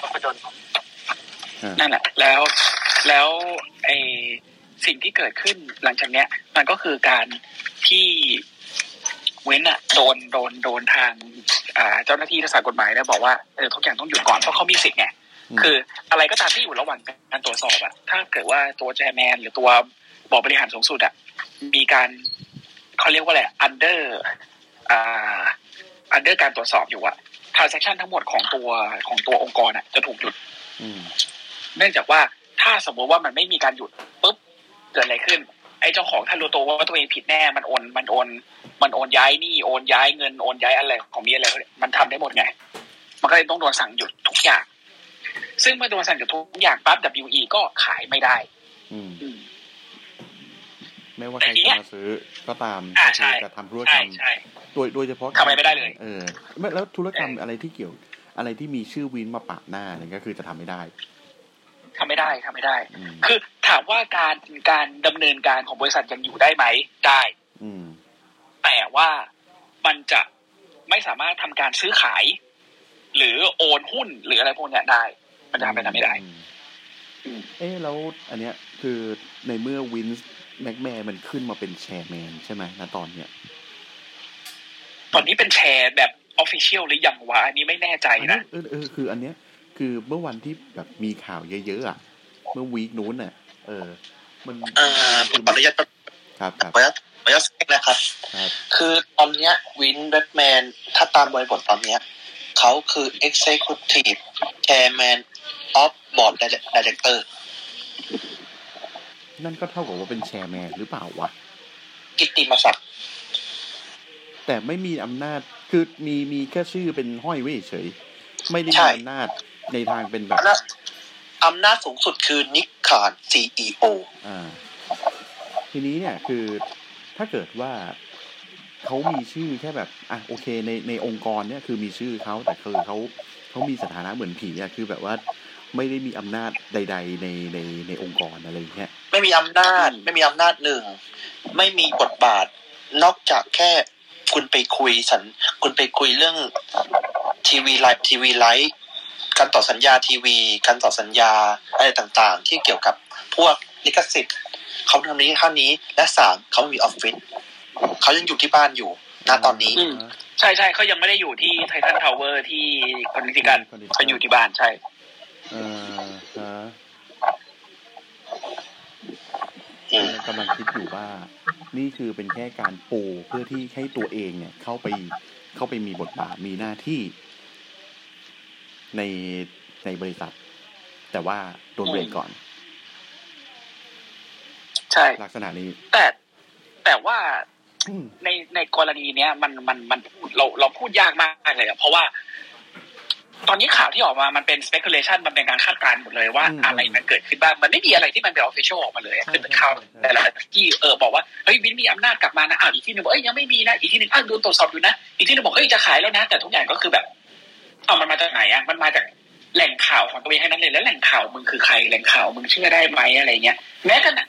นกกระจนอ่านั่นแหละ แล้วแล้วไอ สิ่งที่เกิดขึ้นหลังจากเนี้ย มันก็คือการที่เว้นอะโดนโดนโดนทางอ่าเจ้าหน้าที่รักษากฎหมายเนี่ยบอกว่าเออทุกอย่างต้องหยุดก่อนเพราะเขามีสิทธิ์ไงอืมคืออะไรก็ตามที่อยู่ระหว่างการตรวจสอบอะถ้าเกิดว่าตัวแจแมนหรือตัวบอร์ดบริหารสูงสุดอะมีการเขาเรียกว่าอะไร under อ่า under การตรวจสอบอยู่อะ transaction ทั้งหมดของตัวของตัวองค์กรอะจะถูกหยุดอืมเนื่องจากว่าถ้าสมมติว่ามันไม่มีการหยุดปุ๊บ เกิดอะไรขึ้น ไอ้เจ้าของถ้ารู้ตัวว่าตัวเองผิดแน่ มันโอน มันโอน มันโอนย้ายหนี้โอนย้ายเงินโอนย้ายอะไรของนี้อะไรมันทำได้หมดไง มันก็เลยต้องโดนสั่งหยุดทุกอย่าง ซึ่งเมื่อโดนสั่งหยุดทุกอย่างปั๊บ WE ก็ขายไม่ได้ อืมอืมไม่ว่าแต่ใครทีเนี้จะยมาซื้อก็ตามอ่าก็ใช่คือจะทำธุรกรใช่รมใช่โดยโดยเฉพาะทำอะไรไม่ได้เลย เออไม่แล้วธุรกรรมเออออะไรที่เกี่ยว อะไรที่มีชื่อวินมาปะหน้าเนี่ยก็คือจะทำไม่ได้ ทำไม่ได้ทำไม่ได้อืมคือถามว่าการการดำเนินการของบริษัทยังอยู่ได้ไหมได้ อืมแต่ว่ามันจะไม่สามารถทำการซื้อขาย หรือโอนหุ้นหรืออะไรพวกเนี้ยได้ มันจะทำไปทำไม่ได้อืมอืมเอ๊ะแล้วอันเนี้ยคือในเมื่อวินส์แม็กแมนมันขึ้นมาเป็น chairman ใช่ไหมณตอนเนี้ยตอนนี้เป็น chair แบบ official หรือยังวะอันนี้ไม่แน่ใจอันนี้นะเออเออคืออันเนี้ย คือเมื่อวันที่แบบมีข่าวเยอะๆอะ เมื่อวีคนู้นน่ะ เออ มันเอ่อผมขออนุญาตครับครับขออนุญาตขออนุญาตแทรกนะครับครับ คือตอนเนี้ยวินแบทแมนถ้าตามบริบทตอนเนี้ยเขาคือ Executive Chairman of Board Director นั่นก็เท่ากับว่าเป็นแชร์แมนหรือเปล่าวะ กิตติมศักดิ์แต่ไม่มีอำนาจ คือมีมีแค่ชื่อเป็นห้อยไว้เฉย ไม่ได้มีอำนาจ ในทางเป็นแบบอำนาจอำนาจสูงสุดคือนิกคาน CEO อ่าทีนี้เนี่ยคือถ้าเกิดว่าเขามีชื่อแค่แบบอะโอเค ในในองค์กรเนี่ยคือมีชื่อเขาแต่คือเขาเขามีสถานะเหมือนผีอะคือแบบว่าไม่ได้มีอำนาจใด ๆ ในในในองค์กรอะไรอย่างเงี้ยไม่มีอำนาจไม่มีอำนาจหนึ่งไม่มีบทบาท นอกจากแค่คุณไปคุยสัญคุณไปคุยเรื่อง TV rights TV rights การต่อสัญญาทีวี การต่อสัญญาอะไรต่างๆ ที่เกี่ยวกับพวกลิขสิทธิ์เขาทำนี้เท่านี้และสามเขาไม่มีออฟฟิศเขายังอยู่ที่บ้านอยู่ณตอนนี้อืมใช่ใช่เขายังไม่ได้อยู่ที่ Titan Tower ที่คอนเนติคัตเขาอยู่ที่บ้านใช่เออฮะอืมกำลังคิดอยู่ว่า นี่คือเป็นแค่การปูเพื่อที่ให้ตัวเองเนี่ย เข้าไปเข้าไปมีบทบาทมีหน้าที่ ในในบริษัท แต่ว่าโดนเบรกก่อน ใช่ ลักษณะนี้ แต่แต่ว่าอืมในในกรณีเนี้ย มันมันมันพูดเราเราพูดยากมากเลยอะเพราะว่า ตอนนี้ข่าวที่ออกมามันเป็น speculation มันเป็นการคาดการณ์หมดเลยว่าอืมอะไรมันเกิดขึ้นบ้างมันไม่มีอะไรที่มันเป็น official ออกมาเลยอะใช่คือเป็นข่าวใช่ใช่แต่ละที่เออบอกว่าเฮ้ยวินมีอำนาจกลับมานะอ้าวอีกที่หนึ่งบอกเอ้ยยังไม่มีนะอีกที่หนึ่งอ้าวดูตรวจสอบอยู่นะอีกที่หนึ่งบอกเฮ้ยจะขายแล้วนะ แต่ทุกอย่างก็คือแบบ เอามันมาจากไหนอะมันมาจากแหล่งข่าวของตัวเองให้นั้นเลยแล้วแหล่งข่าวมึงคือใครแหล่งข่าวมึงเชื่อได้ไหมอะไรเงี้ยแม้กระทั่ง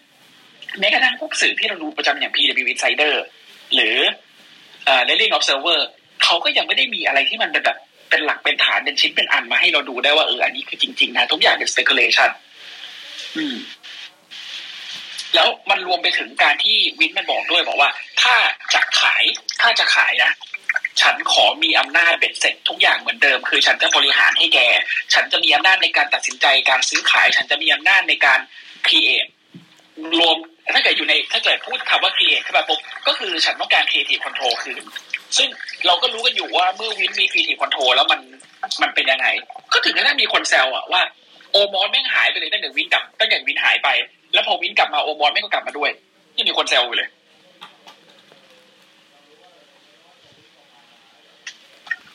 แม้กระทั่งพวกสื่อที่เราดูประจำอย่าง PW Insider หรือเอ่อ Reading Observer เขาก็ยังไม่ได้มีอะไรที่มันเป็นแบบเป็นหลักเป็นฐานเป็นชิ้นเป็นอันมาให้เราดูได้ว่าเอออันนี้คือจริงๆนะทุกอย่างเป็น speculation อืม แล้วมันรวมไปถึงการที่วินมันบอกด้วยบอกว่า ถ้าจะขายถ้าจะขายนะ ฉันขอมีอำนาจเบ็ดเสร็จทุกอย่างเหมือนเดิม คือฉันจะบริหารให้แก ฉันจะมีอำนาจในการตัดสินใจการซื้อขาย ฉันจะมีอำนาจในการ create รวมถ้าเกิดอยู่ในถ้าเกิดพูดคำว่า create ขึ้นมาปุ๊บก็คือฉันต้องการ creative control คืนซึ่งเราก็รู้กันอยู่ว่าเมื่อวินมี creative control แล้วมันมันเป็นยังไง ก็ถึงได้มีคนแซวอะว่าโอมอนแม่งหายไปเลยตั้งแต่วินกลับตั้งแต่วินหายไป แล้วพอวินกลับมาโอมอนแม่งก็กลับมาด้วยยังมีคนแซวอยู่เลย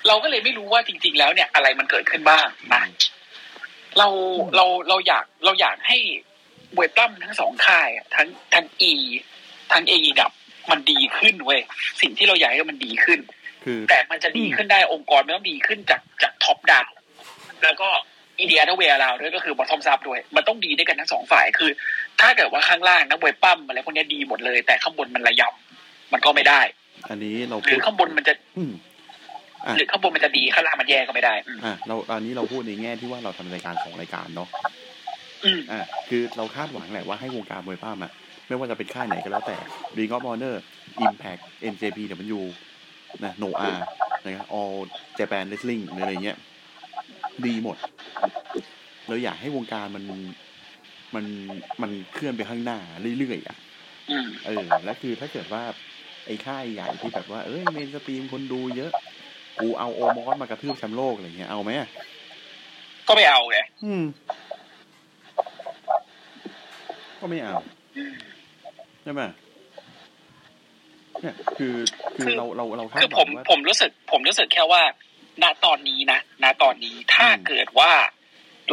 เราก็เลยไม่รู้ว่าจริง ๆ แล้วเนี่ยอะไรมันเกิดขึ้นบ้างนะเราเราเราอยากเราอยากให้เวทตั้มทั้งสองค่ายอะทั้งทั้งอีทั้งเอดับมันดีขึ้นเว้ยสิ่งที่เราอยากให้มันดีขึ้นคือแต่มันจะดีขึ้นได้องค์กรมันต้องดีขึ้นจากจากท็อปดันแล้วก็อีเดียนเวลาด้วยก็คือบอททอมซับด้วย มันต้องดีด้วยกันทั้งสองฝ่ายคือ ถ้าเกิดว่าข้างล่างนักมวยปั้มอะไรพวกเนี้ยดีหมดเลย แต่ข้างบนมันระยำมันก็ไม่ได้ อันนี้เราหรือข้างบนมันจะอืมอะ หรือข้างบนมันจะดีข้างล่างมันแย่ก็ไม่ได้อืมอะเราอันนี้เราพูดในแง่ที่ว่าเราทำรายการสองรายการเนาะอืมอะคือเราคาดหวังแหละว่าให้วงการมวยป้ามอะไม่ว่าจะเป็นค่ายไหนก็แล้วแต่ Ring of Honor Impact NJPW นะ Noah นะครับ All Japan Wrestling หรืออะไรเงี้ย ดีหมด เราอยากให้วงการมันมันมันเคลื่อนไปข้างหน้าเรื่อยๆอะอืมเออ แล้วคือถ้าเกิดว่า ไอ้ค่ายใหญ่ที่แบบว่า เอ้ยเมนสตรีมคนดูเยอะ กูเอาโอมอสมากระทืบแชมป์โลกอะไรเงี้ยเอาไหมอะก็ไม่เอาไงอืม ก็ไม่เอาใช่ไหมเนี่ยคือคือเราเราเราคาดคือหผวัมงว่าผมรู้สึก ผมรู้สึกแค่ว่า ณตอนนี้นะณตอนนี้ถ้าอืมเกิดว่า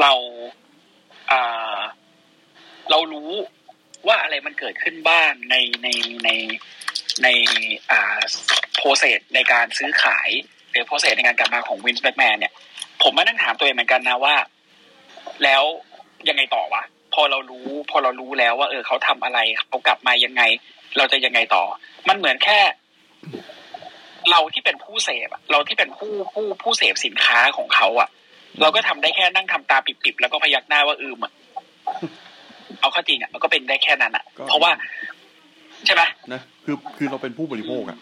เราอ่า เรารู้ว่าอะไรมันเกิดขึ้นบ้างในในในในอ่าโปรเซสในการซื้อขาย หรือ process ในการกลับมาของวินซ์แม็กแมนเนี่ย ผมมานั่งถามตัวเองเหมือนกันนะว่า แล้วยังไงต่อวะ พอเรารู้ พอเรารู้แล้วว่า เออเขาทำอะไรเขากลับมายังไง เราจะยังไงต่อ มันเหมือนแค่ เราที่เป็นผู้เสพอะเราที่เป็นผู้ผู้ผู้เสพสินค้าของเขาอะเราก็ทำได้แค่นั่งทำตาปิบๆแล้วก็พยักหน้าว่าอืมอะเอาเข้าจริงอะมันก็เป็นได้แค่นั้นอะก็เพราะว่า ใช่ไหมนะคือคือเราเป็นผู้บริโภคอะ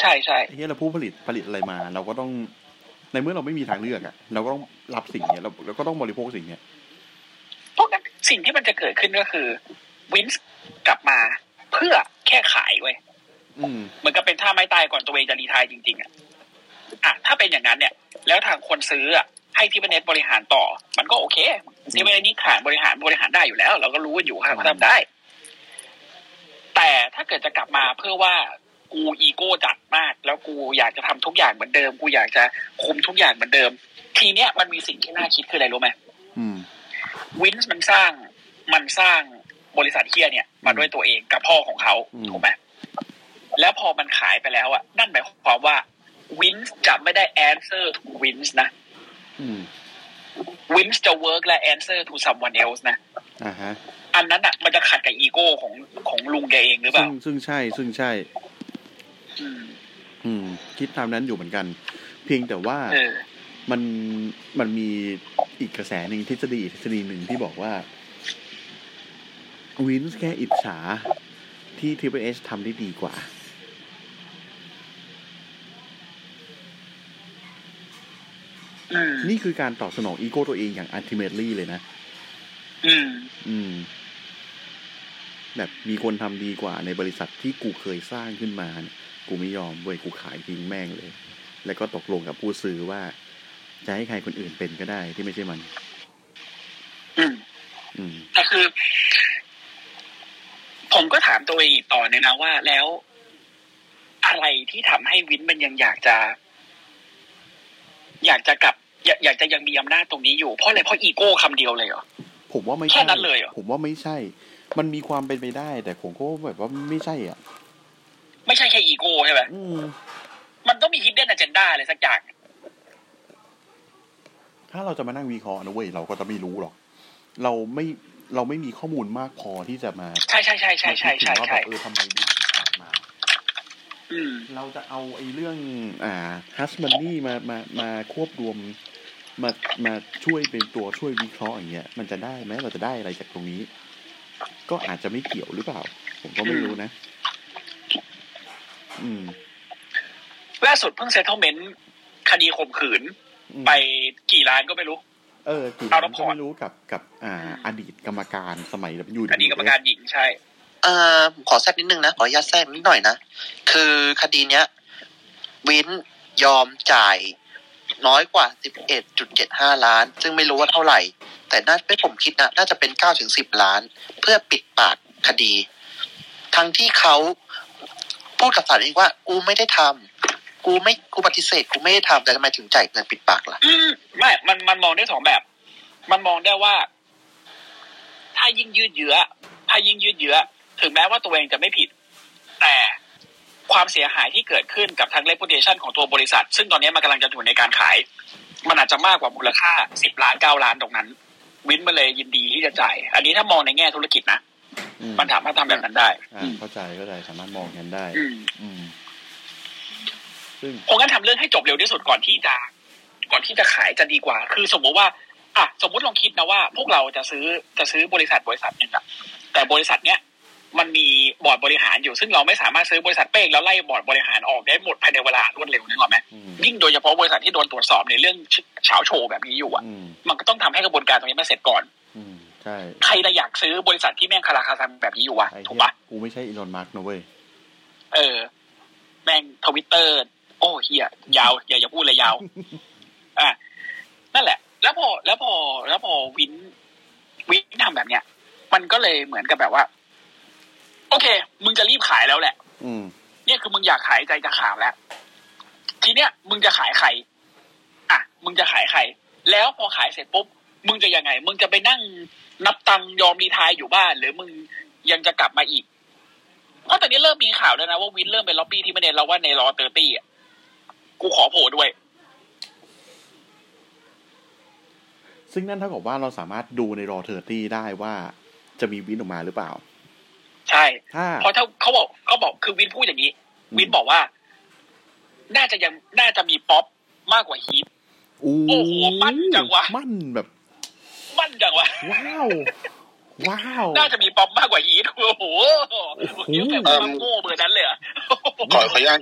ใช่ใช่ไอ้เหี้ยเราผู้ผลิตผลิตอะไรมา เราก็ต้องในเมื่อเราไม่มีทางเลือกอะเราก็ต้องรับสิ่งเนี้ยเราเราก็ต้องบริโภคสิ่งเนี้ยเพราะงั้นสิ่งที่มันจะเกิดขึ้นก็คือวินส์กลับมาเพื่อแค่ขายเว้ยอืมเหมือนกับเป็นท่าไม้ตายก่อนตัวเองจะรีไทายจริง ๆอะอะถ้าเป็นอย่างนั้นเนี่ย แล้วทางคนซื้ออะให้ที่เนตบริหารต่อ มันก็โอเคที่เนตนี่ขานบริหารบริหารได้อยู่แล้ว เราก็รู้กันอยู่ค่ะเขาทำได้ แต่ถ้าเกิดจะกลับมาเพื่อว่า กูอีโก้จัดมาก แล้วกูอยากจะทำทุกอย่างเหมือนเดิม กูอยากจะคุมทุกอย่างเหมือนเดิม ทีเนี้ยมันมีสิ่งที่น่าคิดคืออะไรรู้ไหมอืมวินซ์มันสร้างมันสร้างบริษัทเหี้ยเนี่ยมาด้วยตัวเองกับพ่อของเขาอืมถูกไหมแล้วพอมันขายไปแล้วอะนั่นหมายความว่าวินส์จะไม่ได้ answer to วินส์นะอืมวินส์จะ work และ answer to someone else นะอ่าฮะอันนั้นอะ มันจะขัดกับอีโก้ของของลุงแกเองหรือเปซึ่ล่างซึ่งใช่ ซึ่งใช่ อืมอืม คิดตามนั้นอยู่เหมือนกัน เพียงแต่ว่าเออมันมันมีอีกกระแสหนึ่งทฤษฎีอีกทฤษฎีหนึ่งที่บอกว่า วินส์แค่อิจฉาที่ Triple H ทำได้ดีกว่าอืมนี่คือการตอบสนองอีโก้ตัวเองอย่าง ultimately เลยนะ อืม อืม แบบมีคนทำดีกว่าในบริษัทที่กูเคยสร้างขึ้นมาเนี่ย กูไม่ยอมเว้ยกูขายทิ้งแม่งเลย แล้วก็ตกลงกับผู้ซื้อว่า จะให้ใครคนอื่นเป็นก็ได้ที่ไม่ใช่มัน อืม อืมแต่คือ ผมก็ถามตัวเองอีกต่อเนี่ยนะว่าแล้ว อะไรที่ทำให้วินมันยังอยากจะ อยากจะกลับ อยากอยากจะยังมีอำนาจตรงนี้อยู่เพราะอะไรเพราะอีโก้คำเดียวเลยเหรอผมว่าไม่แค่ใช่นั้นเลยเหรอผมว่าไม่ใช่ มันมีความเป็นไปได้ แต่ผมก็แบบว่าไม่ใช่อะ ไม่ใช่แค่อีโก้ใช่ไหมอืมมันต้องมี hidden agenda อะไรสักอย่าง ถ้าเราจะมานั่งวิเคราะห์นะเว้ยเราก็จะไม่รู้หรอก เราไม่เราไม่มีข้อมูลมากพอที่จะมาใช่ใช่ใช่ใช่ใช่ใช่มาคิดถึงว่าแบใช่บเออทำไมดิสกลับมาอืมเราจะเอาไอ้เรื่อง อ่าฮัสมันนี่มามามาควบรวมมามาช่วยเป็นตัวช่วยวิเคราะห์อย่างเงี้ย มันจะได้ไหมเราจะได้อะไรจากตรงนี้ ก็อาจจะไม่เกี่ยวหรือเปล่า ผมก็ไม่รู้นะอืม ล่าสุดเพิ่งเซ t เ e เมนต์คดีข่มขืนอืมไปกี่ล้านก็ไม่รู้ เออกี่เอาล้านละพก็อไม่รู้กับกับ อ่า อดีตกรรมการสมัยอยู่คดีกรรมการหญิงใช่เอ่อขอแทรกนิดนึงนะ ขออนุญาตแทรกนิดหน่อยนะ คือคดีเนี้ย วินยอมจ่ายน้อยกว่า 11.75 ล้าน ซึ่งไม่รู้ว่าเท่าไหร่ แต่น่าไม่ผมคิดนะ น่าจะเป็น9ถึง10 ล้าน เพื่อปิดปากคดี ทั้งที่เขา พูดกับศาลเองว่า กูไม่ได้ทำกูไม่กูปฏิเสธกูไม่ได้ทำแต่ทำไมถึงจ่ายเงินปิดปากล่ะไม่ มันมันมองได้สองแบบ มันมองได้ว่า ถ้ายิ่งยืดเยื้อถ้ายิ่งยืดเยื้อถึงแม้ว่าตัวเองจะไม่ผิด แต่ความเสียหายที่เกิดขึ้นกับทาง reputation ของตัวบริษัท ซึ่งตอนนี้มันกำลังจะอยู่ในการขาย มันอาจจะมากกว่ามูลค่าสิบล้านเก้าล้านตรงนั้น วินมาเลยยินดีที่จะจ่าย อันนี้ถ้ามองในแง่ธุรกิจนะ มมันสามารถทำแบบนั้นได้อ่าเข้าใจเข้าใจสามารถมองกันได้ อืมอืมซึ่งคงงั้นทำเรื่องให้จบเร็วที่สุดก่อนที่จะก่อนที่จะขายจะดีกว่า คือสมมติว่าอะสมมติลองคิดนะว่า พวกเราจะซื้อจะซื้อบริษัทบริษัทหนึ่งอะแต่บริษัทเนี้ยมันมีบอร์ดบริหารอยู่ซึ่งเราไม่สามารถซื้อบริษัทเป้งแล้วไล่บอร์ดบริหารออกได้หมดภายในเวลารวดเร็วนึกออกไหมอืมยิ่งโดยเฉพาะบริษัทที่โดนตรวจสอบในเรื่องเช้าโชว์แบบนี้อยู่อะอืมมันก็ต้องทำให้กระบวนการตรงนี้มันเสร็จก่อนอืม ใช่ใครจะอยากซื้อบริษัทที่แม่งคาราคาซังแบบนี้อยู่วะไอ้ถูกเหี้ยปะกูไม่ใช่อีลอนมาร์กนะเว้ยเออ แม่งทวิตเตอร์ โอ้เฮียยาว อย่าอย่าพูดเลยยาว อะนั่นแหละ แล้วพอ แล้วพอ แล้วพอวิน วินทำแบบเนี้ย มันก็เลยเหมือนกับแบบว่า โอเค มึงจะรีบขายแล้วแหละ อืม เนี่ยคือมึงอยากขายใจจะขาดแล้ว ทีเนี้ย มึงจะขายใคร อะ มึงจะขายใคร แล้วพอขายเสร็จปุ๊บ มึงจะยังไง มึงจะไปนั่งนับตังค์ยอม retire อยู่บ้าน หรือมึงยังจะกลับมาอีกเพราะตอนนี้เริ่มมีข่าวแล้วนะว่าวินซ์เริ่มเป็นล็อบบี้ทริปเปิลเอชแล้วว่าใน Raw Thirty อะกูขอโผล่ด้วย ซึ่งนั่นเท่ากับว่าเราสามารถดูใน Raw Thirty ได้ว่าจะมีวินซ์ออกมาหรือเปล่า ใช่ถ้าเพราะถ้าเขาบอกเขาบอกคือวินซ์พูดอย่างนี้ วินซ์บอกว่า น่าจะยังน่าจะมีป๊อปมากกว่า heatโอ้โอ้โหมั่นจังวะมั่นแบบ มั่นจังวะ ว้าว ว้าว น่าจะมีป๊อปมากกว่าฮีทโอ้โหโอ้โหเยอะแบบว่าโง่เบอร์นั้นเลยเหรอะขอขออนุญาต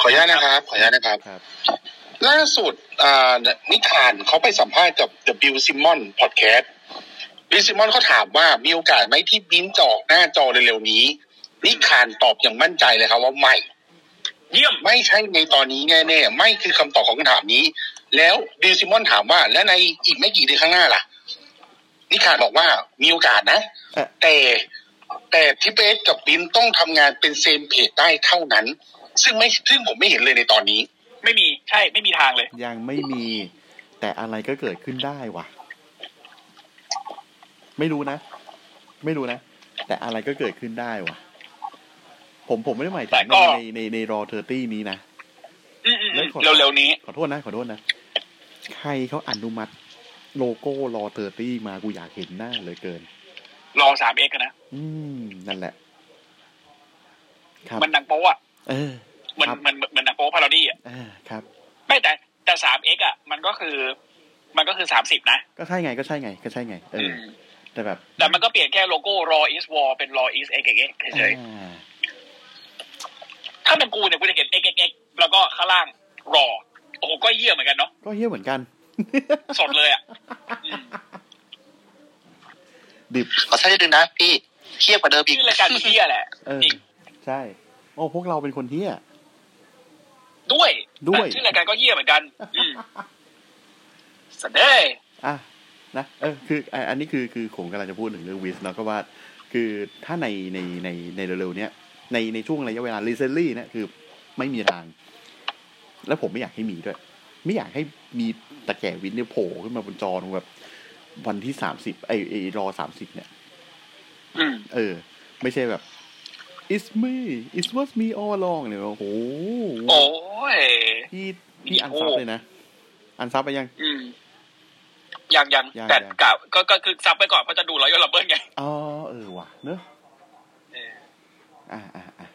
ขออนุญาตนะครับ ขออนุญาตนะครับครับล่าสุดอ่านิทานเขาไปสัมภาษณ์กับ The Bill Simmons Podcast บินซิมอนเขาถามว่ามีโอกาสไหมที่บินจะออกหน้าจอเร็วๆนี้ นิคานตอบอย่างมั่นใจเลยครับว่าไม่เยี่ยมไม่ใช่ในตอนนี้แน่ๆไม่คือคำตอบของคำถามนี้ แล้วบิลซิมอนถามว่า และในอีกไม่กี่เดือนข้างหน้าล่ะ นิคานบอกว่ามีโอกาสนะเอ่อแต่แต่ทิเบสกับบินต้องทำงานเป็นเซมเพจได้เท่านั้น ซึ่งไม่ซึ่งผมไม่เห็นเลยในตอนนี้ ไม่มีใช่ไม่มีทางเลย ยังไม่มี แต่อะไรก็เกิดขึ้นได้ว่ะ ไม่รู้นะ ไม่รู้นะ แต่อะไรก็เกิดขึ้นได้ว่ะ ผมผมไม่ได้หมายถึงแต่ก็ในในใน Raw Thirty นี้นะอืมอืมแล้วขอเร็วๆนี้ ขอโทษนะ ขอโทษนะ ใครเขาอนุมัติ โลโก้ Raw Thirty มากูอยากเห็นหน้าเหลือเกิน Raw สามเอ็กซ์นะ อืม นั่นแหละ ครับ มันหนังโป๊อะเออมันครับมันมันหนังโป๊ parody อะอ่าครับ ไม่แต่แต่สามเอ็กซ์อะมันก็คือ มันก็คือสามสิบนะ ก็ใช่ไงก็ใช่ไง ก็ใช่ไง เออมแต่แบบ แต่มันก็เปลี่ยนแค่โลโก้ raw is war เป็น raw is x x x เฉยอ่าๆถ้าเป็นกูเนี่ยกูจะเห็น x x x แล้วก็ข้างล่าง raw โอ้โหก็เยี่ยเหมือนกันเนาะก็เฮี้ยเหมือนกัน สดเลยอะอืมดิบขอท่านนิดนึงนะพี่เทียบกว่าเดิมอีกชื่อรายการมันเยี่ยแหละเออจริงใช่ โอ้พวกเราเป็นคนเฮี้ยด้วยด้วยชื่อรายการก็เยี่ยเหมือนกันอืมสเดย์อะนะเออคืออะอันนี้คือคือผมกำลังจะพูดถึงเรื่องวิสเนาะก็ว่า คือถ้าในในในในเร็วๆเนี้ยในในช่วงระยะเวลา recently เนี่ยคือไม่มีทาง แล้วผมไม่อยากให้มีด้วย ไม่อยากให้มีตะแก่วินเนี่ยโผล่ขึ้นมาบนจอแบบวันที่สามสิบไอไอรอสามสิบเนี่ยอืมเออ ไม่ใช่แบบ it's me it was me all along เนี่ยโอ้โหโอ้ยพี่พี่ unsub เลยนะ unsub ไปยังอืมยังยังยังแต่ยังกะก็ก็คือ sub ไปก่อนเพราะจะดู Royal Rumbleไงอ๋อเออว่ะเนอะเอออ่าอ่าอ่า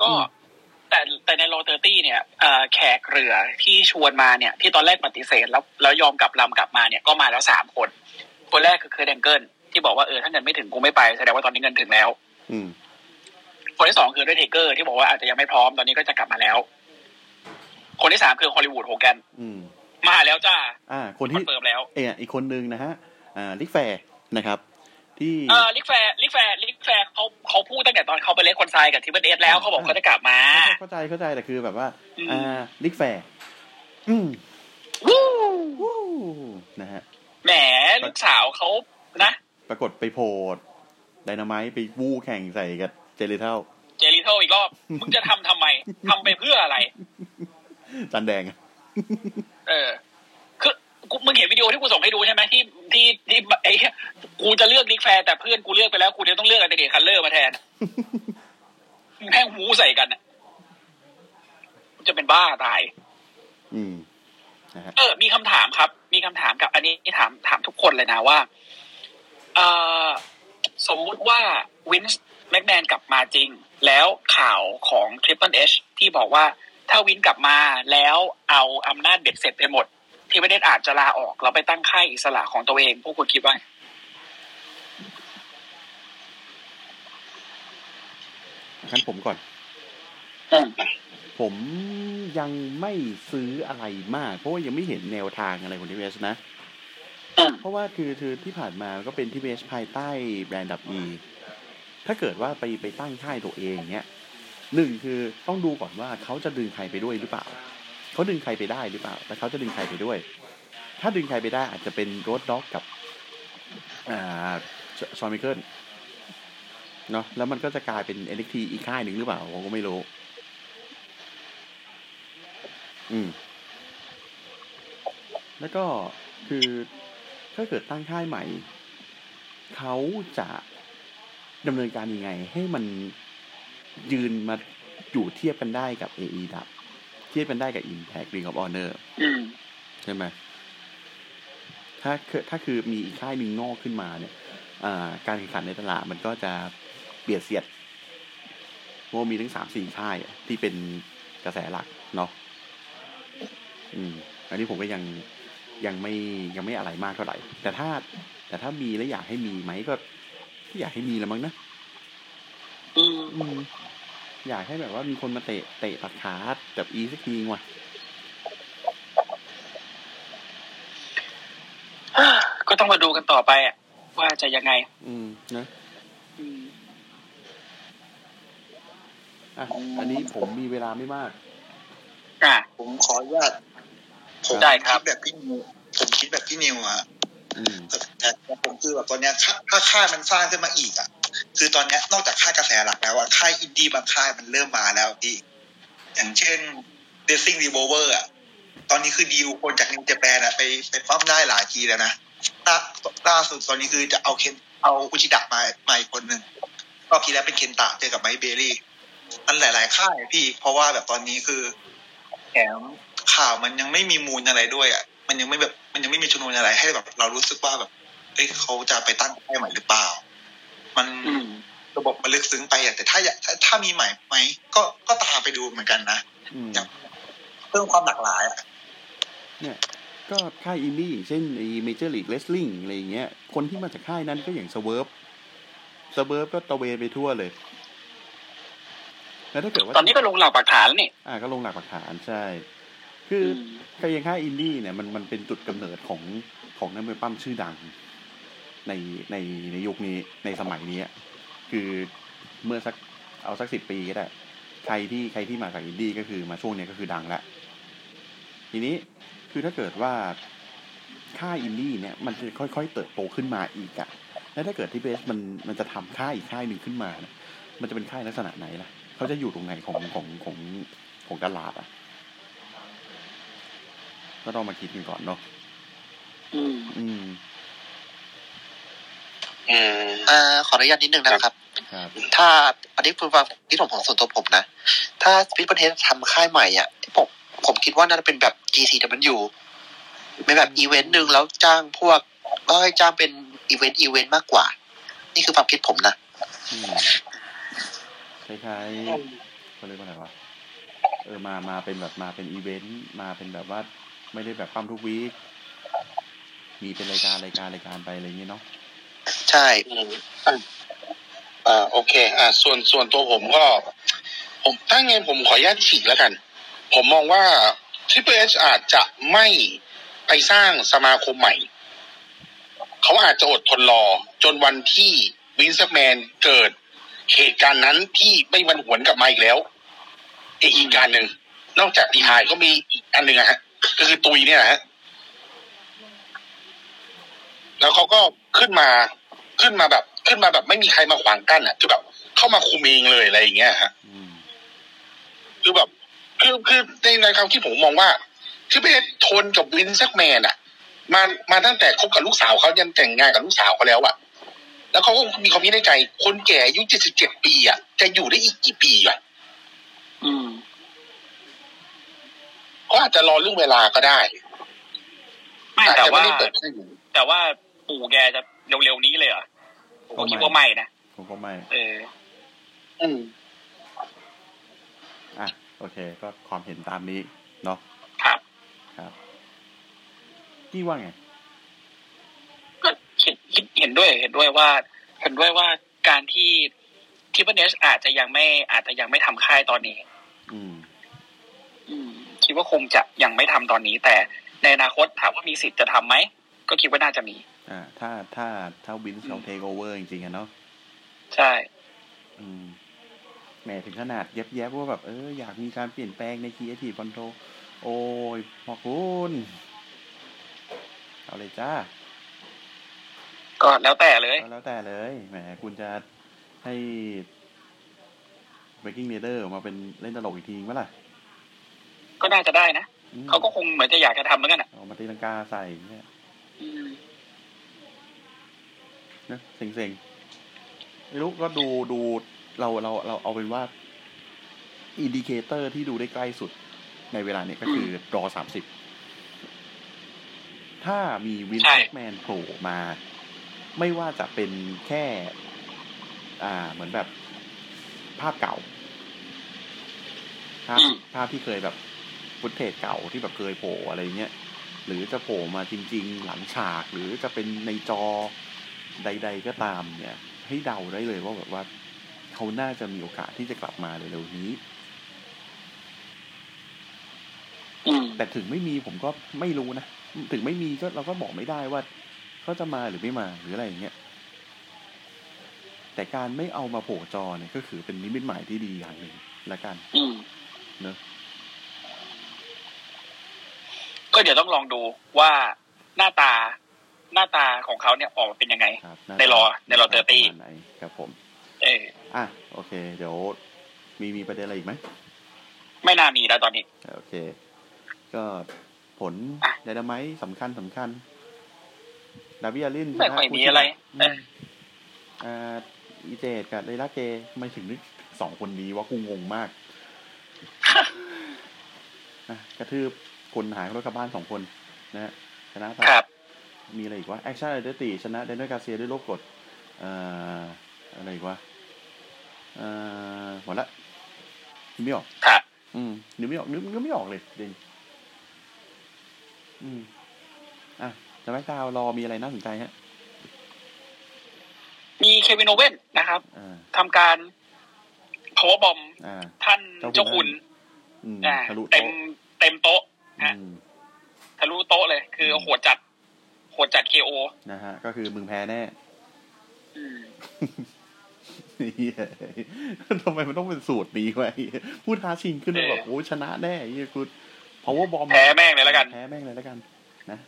ก็อืม แต่แต่ใน Raw Thirty เนี่ยเอ่อแขกเหรื่อที่ชวนมาเนี่ย ที่ตอนแรกปฏิเสธแล้วแล้วยอมกลับลำกลับมาเนี่ยก็มาแล้วสามคน คนแรกคือเคิร์ตแองเกิลที่บอกว่าเออถ้าเงินไม่ถึงกูไม่ไปแสดงว่าตอนนี้เงินถึงแล้ว อืมคนที่สองคืออันเดอร์เทเกอร์ที่บอกว่าอาจจะยังไม่พร้อมตอนนี้ก็จะกลับมาแล้ว คนที่สามคือฮอลลีวูดโฮแกนอืมมาแล้วจ้าอ่า คนที่ confirm แล้ว เอออีกคนนึงนะฮะอ่าริกแฟลร์นะครับ ที่เออริกแฟลร์ริกแฟลร์ริกแฟลร์เขาเขาพูดตั้งแต่ตอนเขาไปเล่นคอนไซน์กับทริปเปิลเอชแล้วเขาบอกเขาจะกลับมา เข้าใจเข้าใจแต่คือแบบว่าอืมอ่าริกแฟลร์อืมวู้วู้นะฮะแหมลูกสาวเขานะ ปรากฏไปโพดไดนาไมต์ไปวู้แข่งใส่กับเจลิเท่าเจลิเทลอีกรอบมึงจะทำทำไมทำไปเพื่ออะไรจันแดงอะเออคือกู มึงเห็นวิดีโอที่กูส่งให้ดูใช่ไหมที่ที่ที่ไอ้เหี้ยกูจะเลือกลิกแฟร์แต่เพื่อนกูเลือกไปแล้วกูจะต้องเลือกอันเดเดคัลเลอร์มาแทนแม่งหูใส่กันอะจะเป็นบ้าตาย อืมนะฮะเออ มีคำถามครับ มีคำถามกับ อันนี้ถามถามทุกคนเลยนะว่าเออสมมุติว่าวินส์แม็กแมนกลับมาจริง แล้วข่าวของ Triple H ที่บอกว่าถ้าวินกลับมาแล้วเอาอำนาจเบ็ดเสร็จไปหมด ที่ไม่ได้อาจจะลาออกแล้วไปตั้งค่ายอิสระของตัวเอง พวกคุณคิดว่างั้นผมก่อนอืมผมยังไม่ซื้ออะไรมาก เพราะว่ายังไม่เห็นแนวทางอะไรของทีเอสนะอืมเพราะว่าคือคือที่ผ่านมาก็เป็นทีเอสภายใต้แบรนด์ดับอีถ้าเกิดว่าไปไปตั้งค่ายตัวเองเนี้ยหนึ่งคือต้องดูก่อนว่าเขาจะดึงใครไปด้วยหรือเปล่า เขาดึงใครไปได้หรือเปล่าแล้วเขาจะดึงใครไปด้วย ถ้าดึงใครไปได้อาจจะเป็นโรดด็อกกับอชอนไมเคิลเนาะแล้วมันก็จะกลายเป็น NXT อีกค่ายหนึ่งหรือเปล่าผมก็ไม่รู้ อืม แล้วก็คือถ้าเกิดตั้งค่ายใหม่ เขาจะดำเนินการยังไง ให้มันยืนมาอยู่เทียบกันได้กับ AE ดับ เทียบกันได้กับ Impact Ring of Honor อืมใช่ไหมถ้าคือถ้าคือมีอีกค่ายหนึ่งงอกขึ้นมาเนี่ยอ่าการแข่งขันในตลาดมันก็จะเบียดเสียดเพราะว่ามีทั้งสามสี่ค่ายอะที่เป็นกระแสหลักเนาะอืม อันนี้ผมก็ยังยังไม่ยังไม่อะไรมากเท่าไหร่ แต่ถ้า แต่ถ้ามีแล้วอยากให้มีไหมก็ก็อยากให้มีแล้วมั้งนะ อืม อืมอยากให้แบบว่ามีคนมาเตะเตะตัดขาแบบอีสักทีว่ะก็ต้องมาดูกันต่อไปอะ ว่าจะยังไง อืมนะอืมอะอันนี้ผมมีเวลาไม่มาก อะ ผมขออนุญาตผมได้ครับดแบบพี่นิวผมคิดแบบพี่นิวอะอืมแต่แต่ผมคือแบบตอนเนี้ยถ้าถ้าค่ายมันสร้างขึ้นมาอีกอะ คือตอนนี้นอกจากค่ายกระแสหลักแล้วอะค่ายอินดี้บางค่ายมันเริ่มมาแล้วพี่อย่างเช่น Wrestling Revolver อะตอนนี้คือดีลคนจากนิวเจแปนอะไปไปปั้มได้หลายทีแล้วนะล่าล่าสุดตอนนี้คือจะเอาเคนเอาคุชิดะมามาอีกคนหนึ่งรอบที่แล้วเป็นเคนตะเจอกับไมค์เบลีย์มันหลาย ๆ ค่ายพี่ เพราะว่าแบบตอนนี้คือแถมข่าวมันยังไม่มีมูลอะไรด้วยอะ มันยังไม่แบบ มันยังไม่มีชนวนอะไรให้แบบ เรารู้สึกว่าแบบเอ้ยเขาจะไปตั้งค่ายใหม่หรือเปล่า มันอืมระบบมันลึกซึ้งไปอะแต่ถ้าอยากถ้าถ้ามีใหม่ไหมก็ก็ตามไปดูเหมือนกันนะอืมอย่างเพิ่มความหลากหลายอะเนี่ยก็ค่ายอินดี้อย่างเช่นไอ้ Major League Wrestling อะไรอย่างเงี้ย คนที่มาจากค่ายนั้นก็อย่างสเวิร์ฟสเวิร์ฟก็ตระเวนไปทั่วเลย แล้วถ้าเกิดว่า ตอนนี้ก็ลงหลักปักฐานแล้วนี่ อ่า ก็ลงหลักปักฐานใช่ คืออการยังค่ายอินดี้เนี่ยมันมันเป็นจุดกำเนิดของของนักมวยปั้มชื่อดัง ในในในยุคนี้ในสมัยนี้อะคือเมื่อสักเอาสักสิบปีก็ได้ใครที่ใครที่มาจากอินดี้ก็คือมาช่วงเนี้ยก็คือดังแล้วทีนี้คือถ้าเกิดว่าค่ายอินดี้เนี่ยมันจะค่อยๆ เติบโตขึ้นมาอีกอะแล้วถ้าเกิดที่เบสมันมันจะทำค่ายอีกค่ายหนึ่งขึ้นมาเนี่ยมันจะเป็นค่ายลักษณะไหนล่ะเขาจะอยู่ตรงไหนของของของของตลาดอะก็ต้องมาคิดกันก่อนเนาะอืม อืมอืมอ่าขออนุญาตนิดนึงนะครับครับถ้าอันนี้คือความคิดของผมส่วนตัวผมนะ ถ้าทริปเปิลเอชทำค่ายใหม่อะผมผมคิดว่าน่าจะเป็นแบบ GCW เป็นแบบอีเวนต์หนึ่งแล้วจ้างพวกก็ให้จ้างเป็น event event มากกว่า นี่คือความคิดผมนะอืมคล้ายๆเขาเรียกว่าอะไรวะเออมามาเป็นแบบมาเป็นอีเวนต์มาเป็นแบบว่า ไม่ได้แบบปั้มทุกวีคมีเป็นรายการรายการรายการไปอะไรอย่างเงี้ยเนาะ ใช่อ่าโอเค อ่า ส่วนส่วนตัวผมก็ ผมถ้าไงผมขออนุญาตฉีกแล้วกัน ผมมองว่า Triple H อาจจะไม่ไปสร้างสมาคมใหม่ เขาอาจจะอดทนรอ จนวันที่วินส์แมนเกิดเหตุการณ์นั้นที่ไม่มันหวนกลับมาอีกแล้ว อีกอีกการหนึ่ง นอกจากดีไฮก็มีอีกอันหนึ่งอะฮะก็คือตุยเนี่ยนะฮะ แล้วเขาก็ขึ้นมาขึ้นมาแบบ ขึ้นมาแบบไม่มีใครมาขวางกั้นอะคือแบบ เข้ามาคุมเองเลยอะไรอย่างเงี้ยฮะอืมคือแบบคือคือในในความคิดผมมองว่าที่ไปทนกับวินแซกแมนอะ มามาตั้งแต่คบกับลูกสาวเขายันแต่งงานกับลูกสาวเขาแล้วอะแล้วเขาก็มีความคิดในใจ คนแก่อายุเจ็ดสิบเจ็ดปีอะจะอยู่ได้อีกกี่ปีอะอืมเขาอาจจะรอเรื่องเวลาก็ได้ไม่อาจแต่จะไม่ว่าได้เปิดให้แต่ว่า ปู่แกจะเร็วๆนี้เลยเหรอผมคิดว่าไม่นะผมก็ไม่เออ อืมอะโอเค ก็ความเห็นตามนี้เนาะครับครับพี่ว่าไงก็เห็นคิดเห็นด้วยเห็นด้วยว่า เห็นด้วยว่าการที่ทริปเปิลเอชอาจจะยังไม่อาจจะยังไม่ทำค่ายตอนนี้ อืม อืม คิดว่าคงจะยังไม่ทำตอนนี้ แต่ในอนาคตถามว่ามีสิทธิ์จะทำไหม ก็คิดว่าน่าจะมี อ่า ถ้าถ้าถ้าวินซ์เขาเทคโอเวอร์จริงๆอะเนาะใช่ อืมแหมถึงขนาดแยบๆว่าแบบ เอออยากมีการเปลี่ยนแปลงใน Creative Control โอ้ยพอคุณเอาเลยจ้า ก็แล้วแต่เลย ก็แล้วแต่เลยแหมคุณจะให้ Breaking Leader ออกมาเป็นเล่นตลกอีกทีมั้ยล่ะก็น่าจะได้นะอืมเขาก็คงเหมือนจะอยากจะทำเหมือนกันอะออกมาตีลังกาใส่เนี่ยอืม นะเซ็งๆไม่รู้ก็ดูดูเราเราเราเอาเป็นว่า indicator ที่ดูได้ใกล้สุดในเวลาเนี้ยก็คือ Raw สามสิบถ้ามีวินซ์แม็กแมนโผล่มา ไม่ว่าจะเป็นแค่ อ่าเหมือนแบบภาพเก่า ภาพอืมภาพที่เคยแบบ footage เก่าที่แบบเคยโผล่อะไรเงี้ย หรือจะโผล่มาจริง ๆ หลังฉากหรือจะเป็นในจอ ใด ๆ ก็ตามเนี่ย ให้เดาได้เลยว่าแบบว่าเขาน่าจะมีโอกาสที่จะกลับมาเร็วๆนี้อืมแต่ถึงไม่มีผมก็ไม่รู้นะ ถึงไม่มีก็เราก็บอกไม่ได้ว่าเขาจะมาหรือไม่มาหรืออะไรอย่างเงี้ยแต่การไม่เอามาโผล่จอเนี่ยก็คือเป็นนิมิตหมายที่ดีอย่างหนึ่งละกันอืมเนอะก็เดี๋ยวต้องลองดูว่าหน้าตา หน้าตาของเขาเนี่ยออกมาเป็นยังไงครับในรอในรอ30ประมาณไหนครับผม เอออะโอเค เดี๋ยวมีมีประเด็นอะไรอีกไหม ไม่น่ามีแล้วตอนนี้ โอเค ก็ผลอะไดนาไมต์สำคัญสำคัญดาวิอาลินไม่ค่อยมีอะไรอืเอมออ่าอีเจดกับ Leila Grey ทำไมถึงนึกสองคนนี้ว่ากูงงมากอะกระทืบคนหายรถกลับบ้านสองคนนะฮะชนะไปครับ มีอะไรอีกวะ Action Andretti ชนะ Daniel Garcia ด้วยโลกกดเอ่ออะไรอีกวะเอ่อหมดละนึกไม่ออกครับอืมนึกไม่ออกนึกนึกไม่ออกเลยจริงอืมอะจะไม่กาวรอมีอะไรน่าสนใจฮะ มี Kevin Owens นะครับอ่าทำการ power bomb อ่าท่านเจ้าคุณอืมอ่าทะลุเต็มโต๊ะเต็มโต๊ะอืม ฮะ ทะลุโต๊ะเลย คือโหดจัด โหดจัดเคโอนะฮะ ก็คือมึงแพ้แน่อืมเหี้ยทำไมมันต้องเป็นสูตรนี้วะไอ้เหี้ยพูดท้าชิงขึ้นมาแบบเออโอ้ยชนะแน่ไอ้เหี้ยกู power bomb แพ้แม่งเลยแล้วกันแพ้แม่งเลยแล้วกัน นะ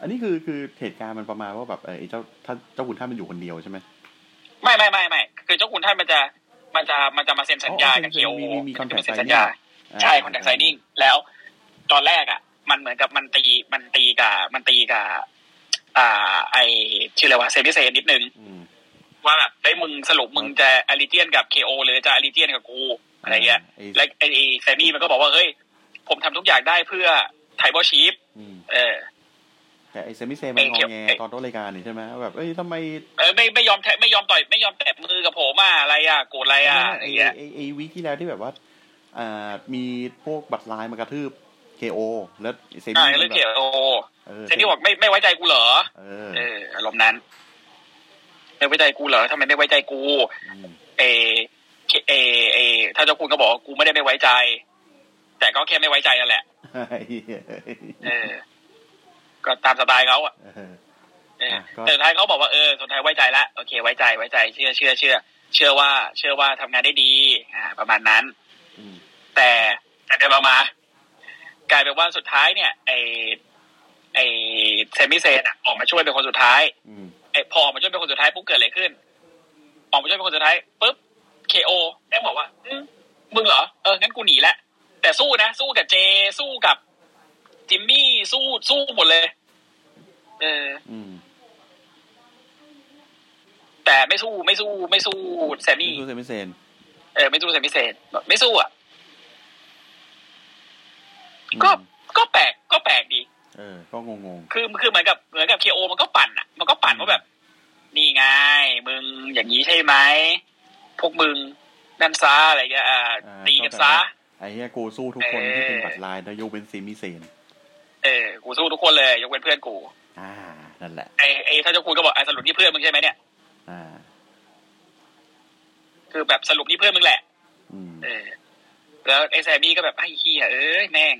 อันนี้คือคือเหตุการณ์มันประมาณว่าแบบเออไอ้เจ้าท่านเจ้าคุณท่านมันอยู่คนเดียวใช่ไหมไม่ไม่ไม่ไม่คือเจ้าคุณท่านมันจะมันจะมันจะมาเซ็นสัญญาอ๋อกับเซ็เคนโอมีมีมี contract เซ็นสัญญาอ่าใช่คอนแทคไซนิ่งแล้ว ตอนแรกอะ มันเหมือนกับมันตีมันตีกับมันตีกับอ่า ไอชื่ออะไรวะเซมิเซนนิดนึงอืมว่าแบบได้ยมึงสรุปมึงจะอาริเจียนกับเคโอหรือจะอาริเจียนกับกูอะไรเงี้ยไอ้แล้วไอไอ้แซมมี่มันก็บอกว่าเฮ้ยผมทำทุกอย่างได้เพื่อไทบอชีฟอืมเออแต่ไอ้เซมิเซมันงอไอ้เกี่ยวแงไอ้ตอนต้นรายการนี่ใช่ไหมว่าแบบเอ้ยทำไมเออไม่ไม่ยอมแทะไม่ยอมต่อยไม่ยอมแตะมือกับผมอะอะไรอะโกรธอะไรอะอะไรไอ้เงี้ยไอ้ไอ้วีคที่แล้วที่แบบว่า อ่ามีพวกบัตรลายมากระทืบ เคโอแล้วเซมิอ่ามันเรื่องแบเคบโอเออเซนนี่บอกไม่ไม่ไว้ใจกูเหรอเออเอออารมณ์นั้น ไม่ไว้ใจกูเหรอทำไมไม่ไว้ใจกูมเอเอเอถ้าเจ้าคุณก็บอกว่ากูไม่ได้ไม่ไว้ใจ แต่ก็แค่ไม่ไว้ใจนั่นแหละไอ้เหี้ยเออ ก็ตามสไตล์เขาอะเออเอออะก็แต่สุดท้ายเขาบอกว่าเออสุดท้ายไว้ใจละโอเค ไว้ใจไว้ใจ เชื่อเชื่อเชื่อเชื่อว่า เชื่อว่าทำงานได้ดี อ่า ประมาณนั้นอืมแต่แต่ไปมา กลายเป็นว่าสุดท้ายเนี่ย ไอไอเซมิเซนอะออกมาช่วยเป็นคนสุดท้ายอืมไอพอออกมาช่วยเป็นคนสุดท้ายปุ๊บเกิดอะไรขึ้น ออกมาช่วยเป็นคนสุดท้ายปุ๊บเคโอแม่งบอกว่าอืมมึงเหรอเอองั้นกูหนีละแต่สู้นะ สู้กับเจ สู้กับ จิมมี่สู้สู้หมดเลย เอออืมแต่ไม่สู้ไม่สู้ไม่สู้แซมนี่มี่คือเซมิเซนเออไม่สู้แซมมี่เซนไม่สู้อะ ก็อืมก็แปลกก็แปลกดี เออ ก็งงงคือคือเหมือนกับเหมือนกับเคโอมันก็ปั่นอะ มันก็ปั่นว่าแบบ นี่ไงมึงอย่างนี้ใช่ไหมพวกมึงนั่นซาอะไรเงี้ยอ่าๆอ่าตีกันซะไอ้เหี้ยกูสู้ทุกคนเออที่เป็นบัตรลายแล้วยกเป็นเซมิเซนเออ กูสู้ทุกคนเลยยกเว้นเพื่อนกู อ่า นั่นแหละ ไอ้ไอ้ถ้าเจ้าคุณก็บอกไอ้สรุปนี่เพื่อนมึงใช่ไหมเนี่ย อ่า คือแบบสรุปนี่เพื่อนมึงแหละ อืม เออ แล้วไอ้แซมมี่ก็แบบไอ้เหี้ยเอ้ยแม่ง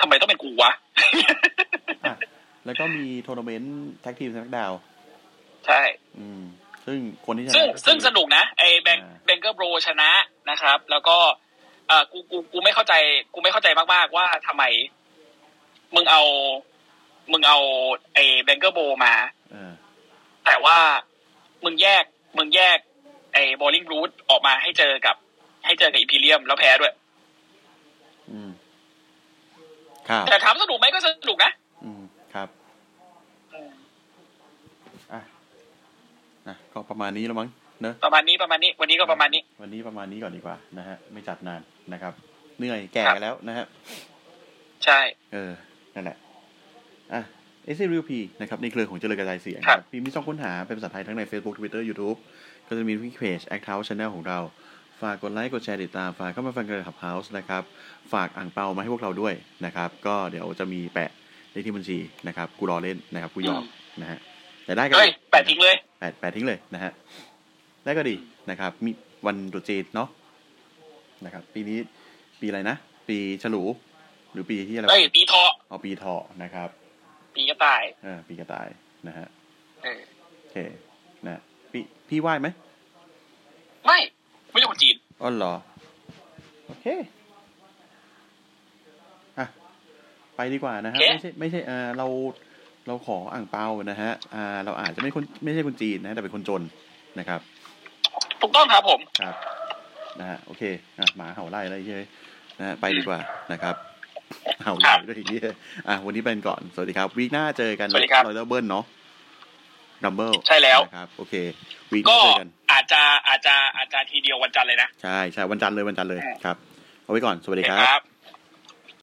ทำไมต้องเป็นกูวะอะแล้วก็มีทัวร์นาเมนต์ tag team SmackDown ใช่ อืม ซึ่งคนที่ชนะซึ่งก็คือซึ่งสนุกนะไอ้แบงอ่า Banger Bros ชนะนะครับ แล้วก็เอ่อกูกูกูไม่เข้าใจ กูไม่เข้าใจมากๆว่าทำไม มึงเอา มึงเอาไอ้ Banger Bros มาเออแต่ว่ามึงแยก มึงแยก ไอ้บอลลิงรูทออกมาให้เจอกับ ให้เจอกับอีพีเรียมแล้วแพ้ด้วย อืม ครับ แต่ถามสนุกไหมก็สนุกนะ อืมครับอะนะก็ประมาณนี้แล้วมั้งเนอะประมาณนี้ประมาณนี้ วันนี้ก็ประมาณนี้ วันนี้ประมาณนี้ก่อนดีกว่านะฮะไม่จัดนานนะครับ เหนื่อยแก่ครับกันแล้วนะฮะใช่ เออนั่นแหละอะ s w p นะครับในเครือของเจริญกระจายเสียงครับพิมพ์มีช่องค้นหาเป็นภาษาไทยทั้งใน Facebook Twitter YouTube ก็จะมีที่เพจ Account Channel ของเรา ฝากกดไลค์กดแชร์ติดตามฝากเข้ามาฟังกันขับเฮาส์นะครับ ฝากอ่างเปามาให้พวกเราด้วยนะครับ ก็เดี๋ยวจะมีแปะเลขที่บัญชีนะครับ กูรอเล่นนะครับกูหยอกนะฮะแต่ได้ก็เฮ้ยดีแปะทิ้งเลยแปะแปะทิ้งเลยนะฮะได้ก็ดีนะครับ มีวันตรุษจีนเนาะนะครับ ปีนี้ปีอะไรนะ ปีฉลู หรือปีที่อะไรวะเฮ้ยปีเทาะเอาปีเถาะนะครับ ปีกระต่ายเออปีกระต่ายนะฮะเออโอเคนะพี่พี่ไหว้ไหมไม่ ไม่ใช่คนจีนอ๋อเหรอ โอเคอะไปดีกว่านะฮะโอเคไม่ใช่ไม่ใช่อ่าเราเราขออ่างเปานะฮะอ่าเราอาจจะไม่คนไม่ใช่คนจีนนะแต่เป็นคนจนนะครับถูกต้องครับผมครับนะฮะโอเคอะหมาเห่าไล่อะไรเฮ้ยนะฮะไปดีกว่านะครับเห่าไล่ด้วยทีนี้อะวันนี้เป็นก่อนสวัสดีครับ week หน้าเจอกันสวัสดีครับ Royal Rumble เนาะ Rumble ใช่แล้วนะครับ โอเค week หน้าเจอกัน อาจจะอาจจะอาจจะทีเดียววันจันทร์เลยนะ ใช่ใช่วันจันทร์เลยวันจันทร์เลยครับ เอาไว้ก่อน สวัสดีโอเคคครัรับบ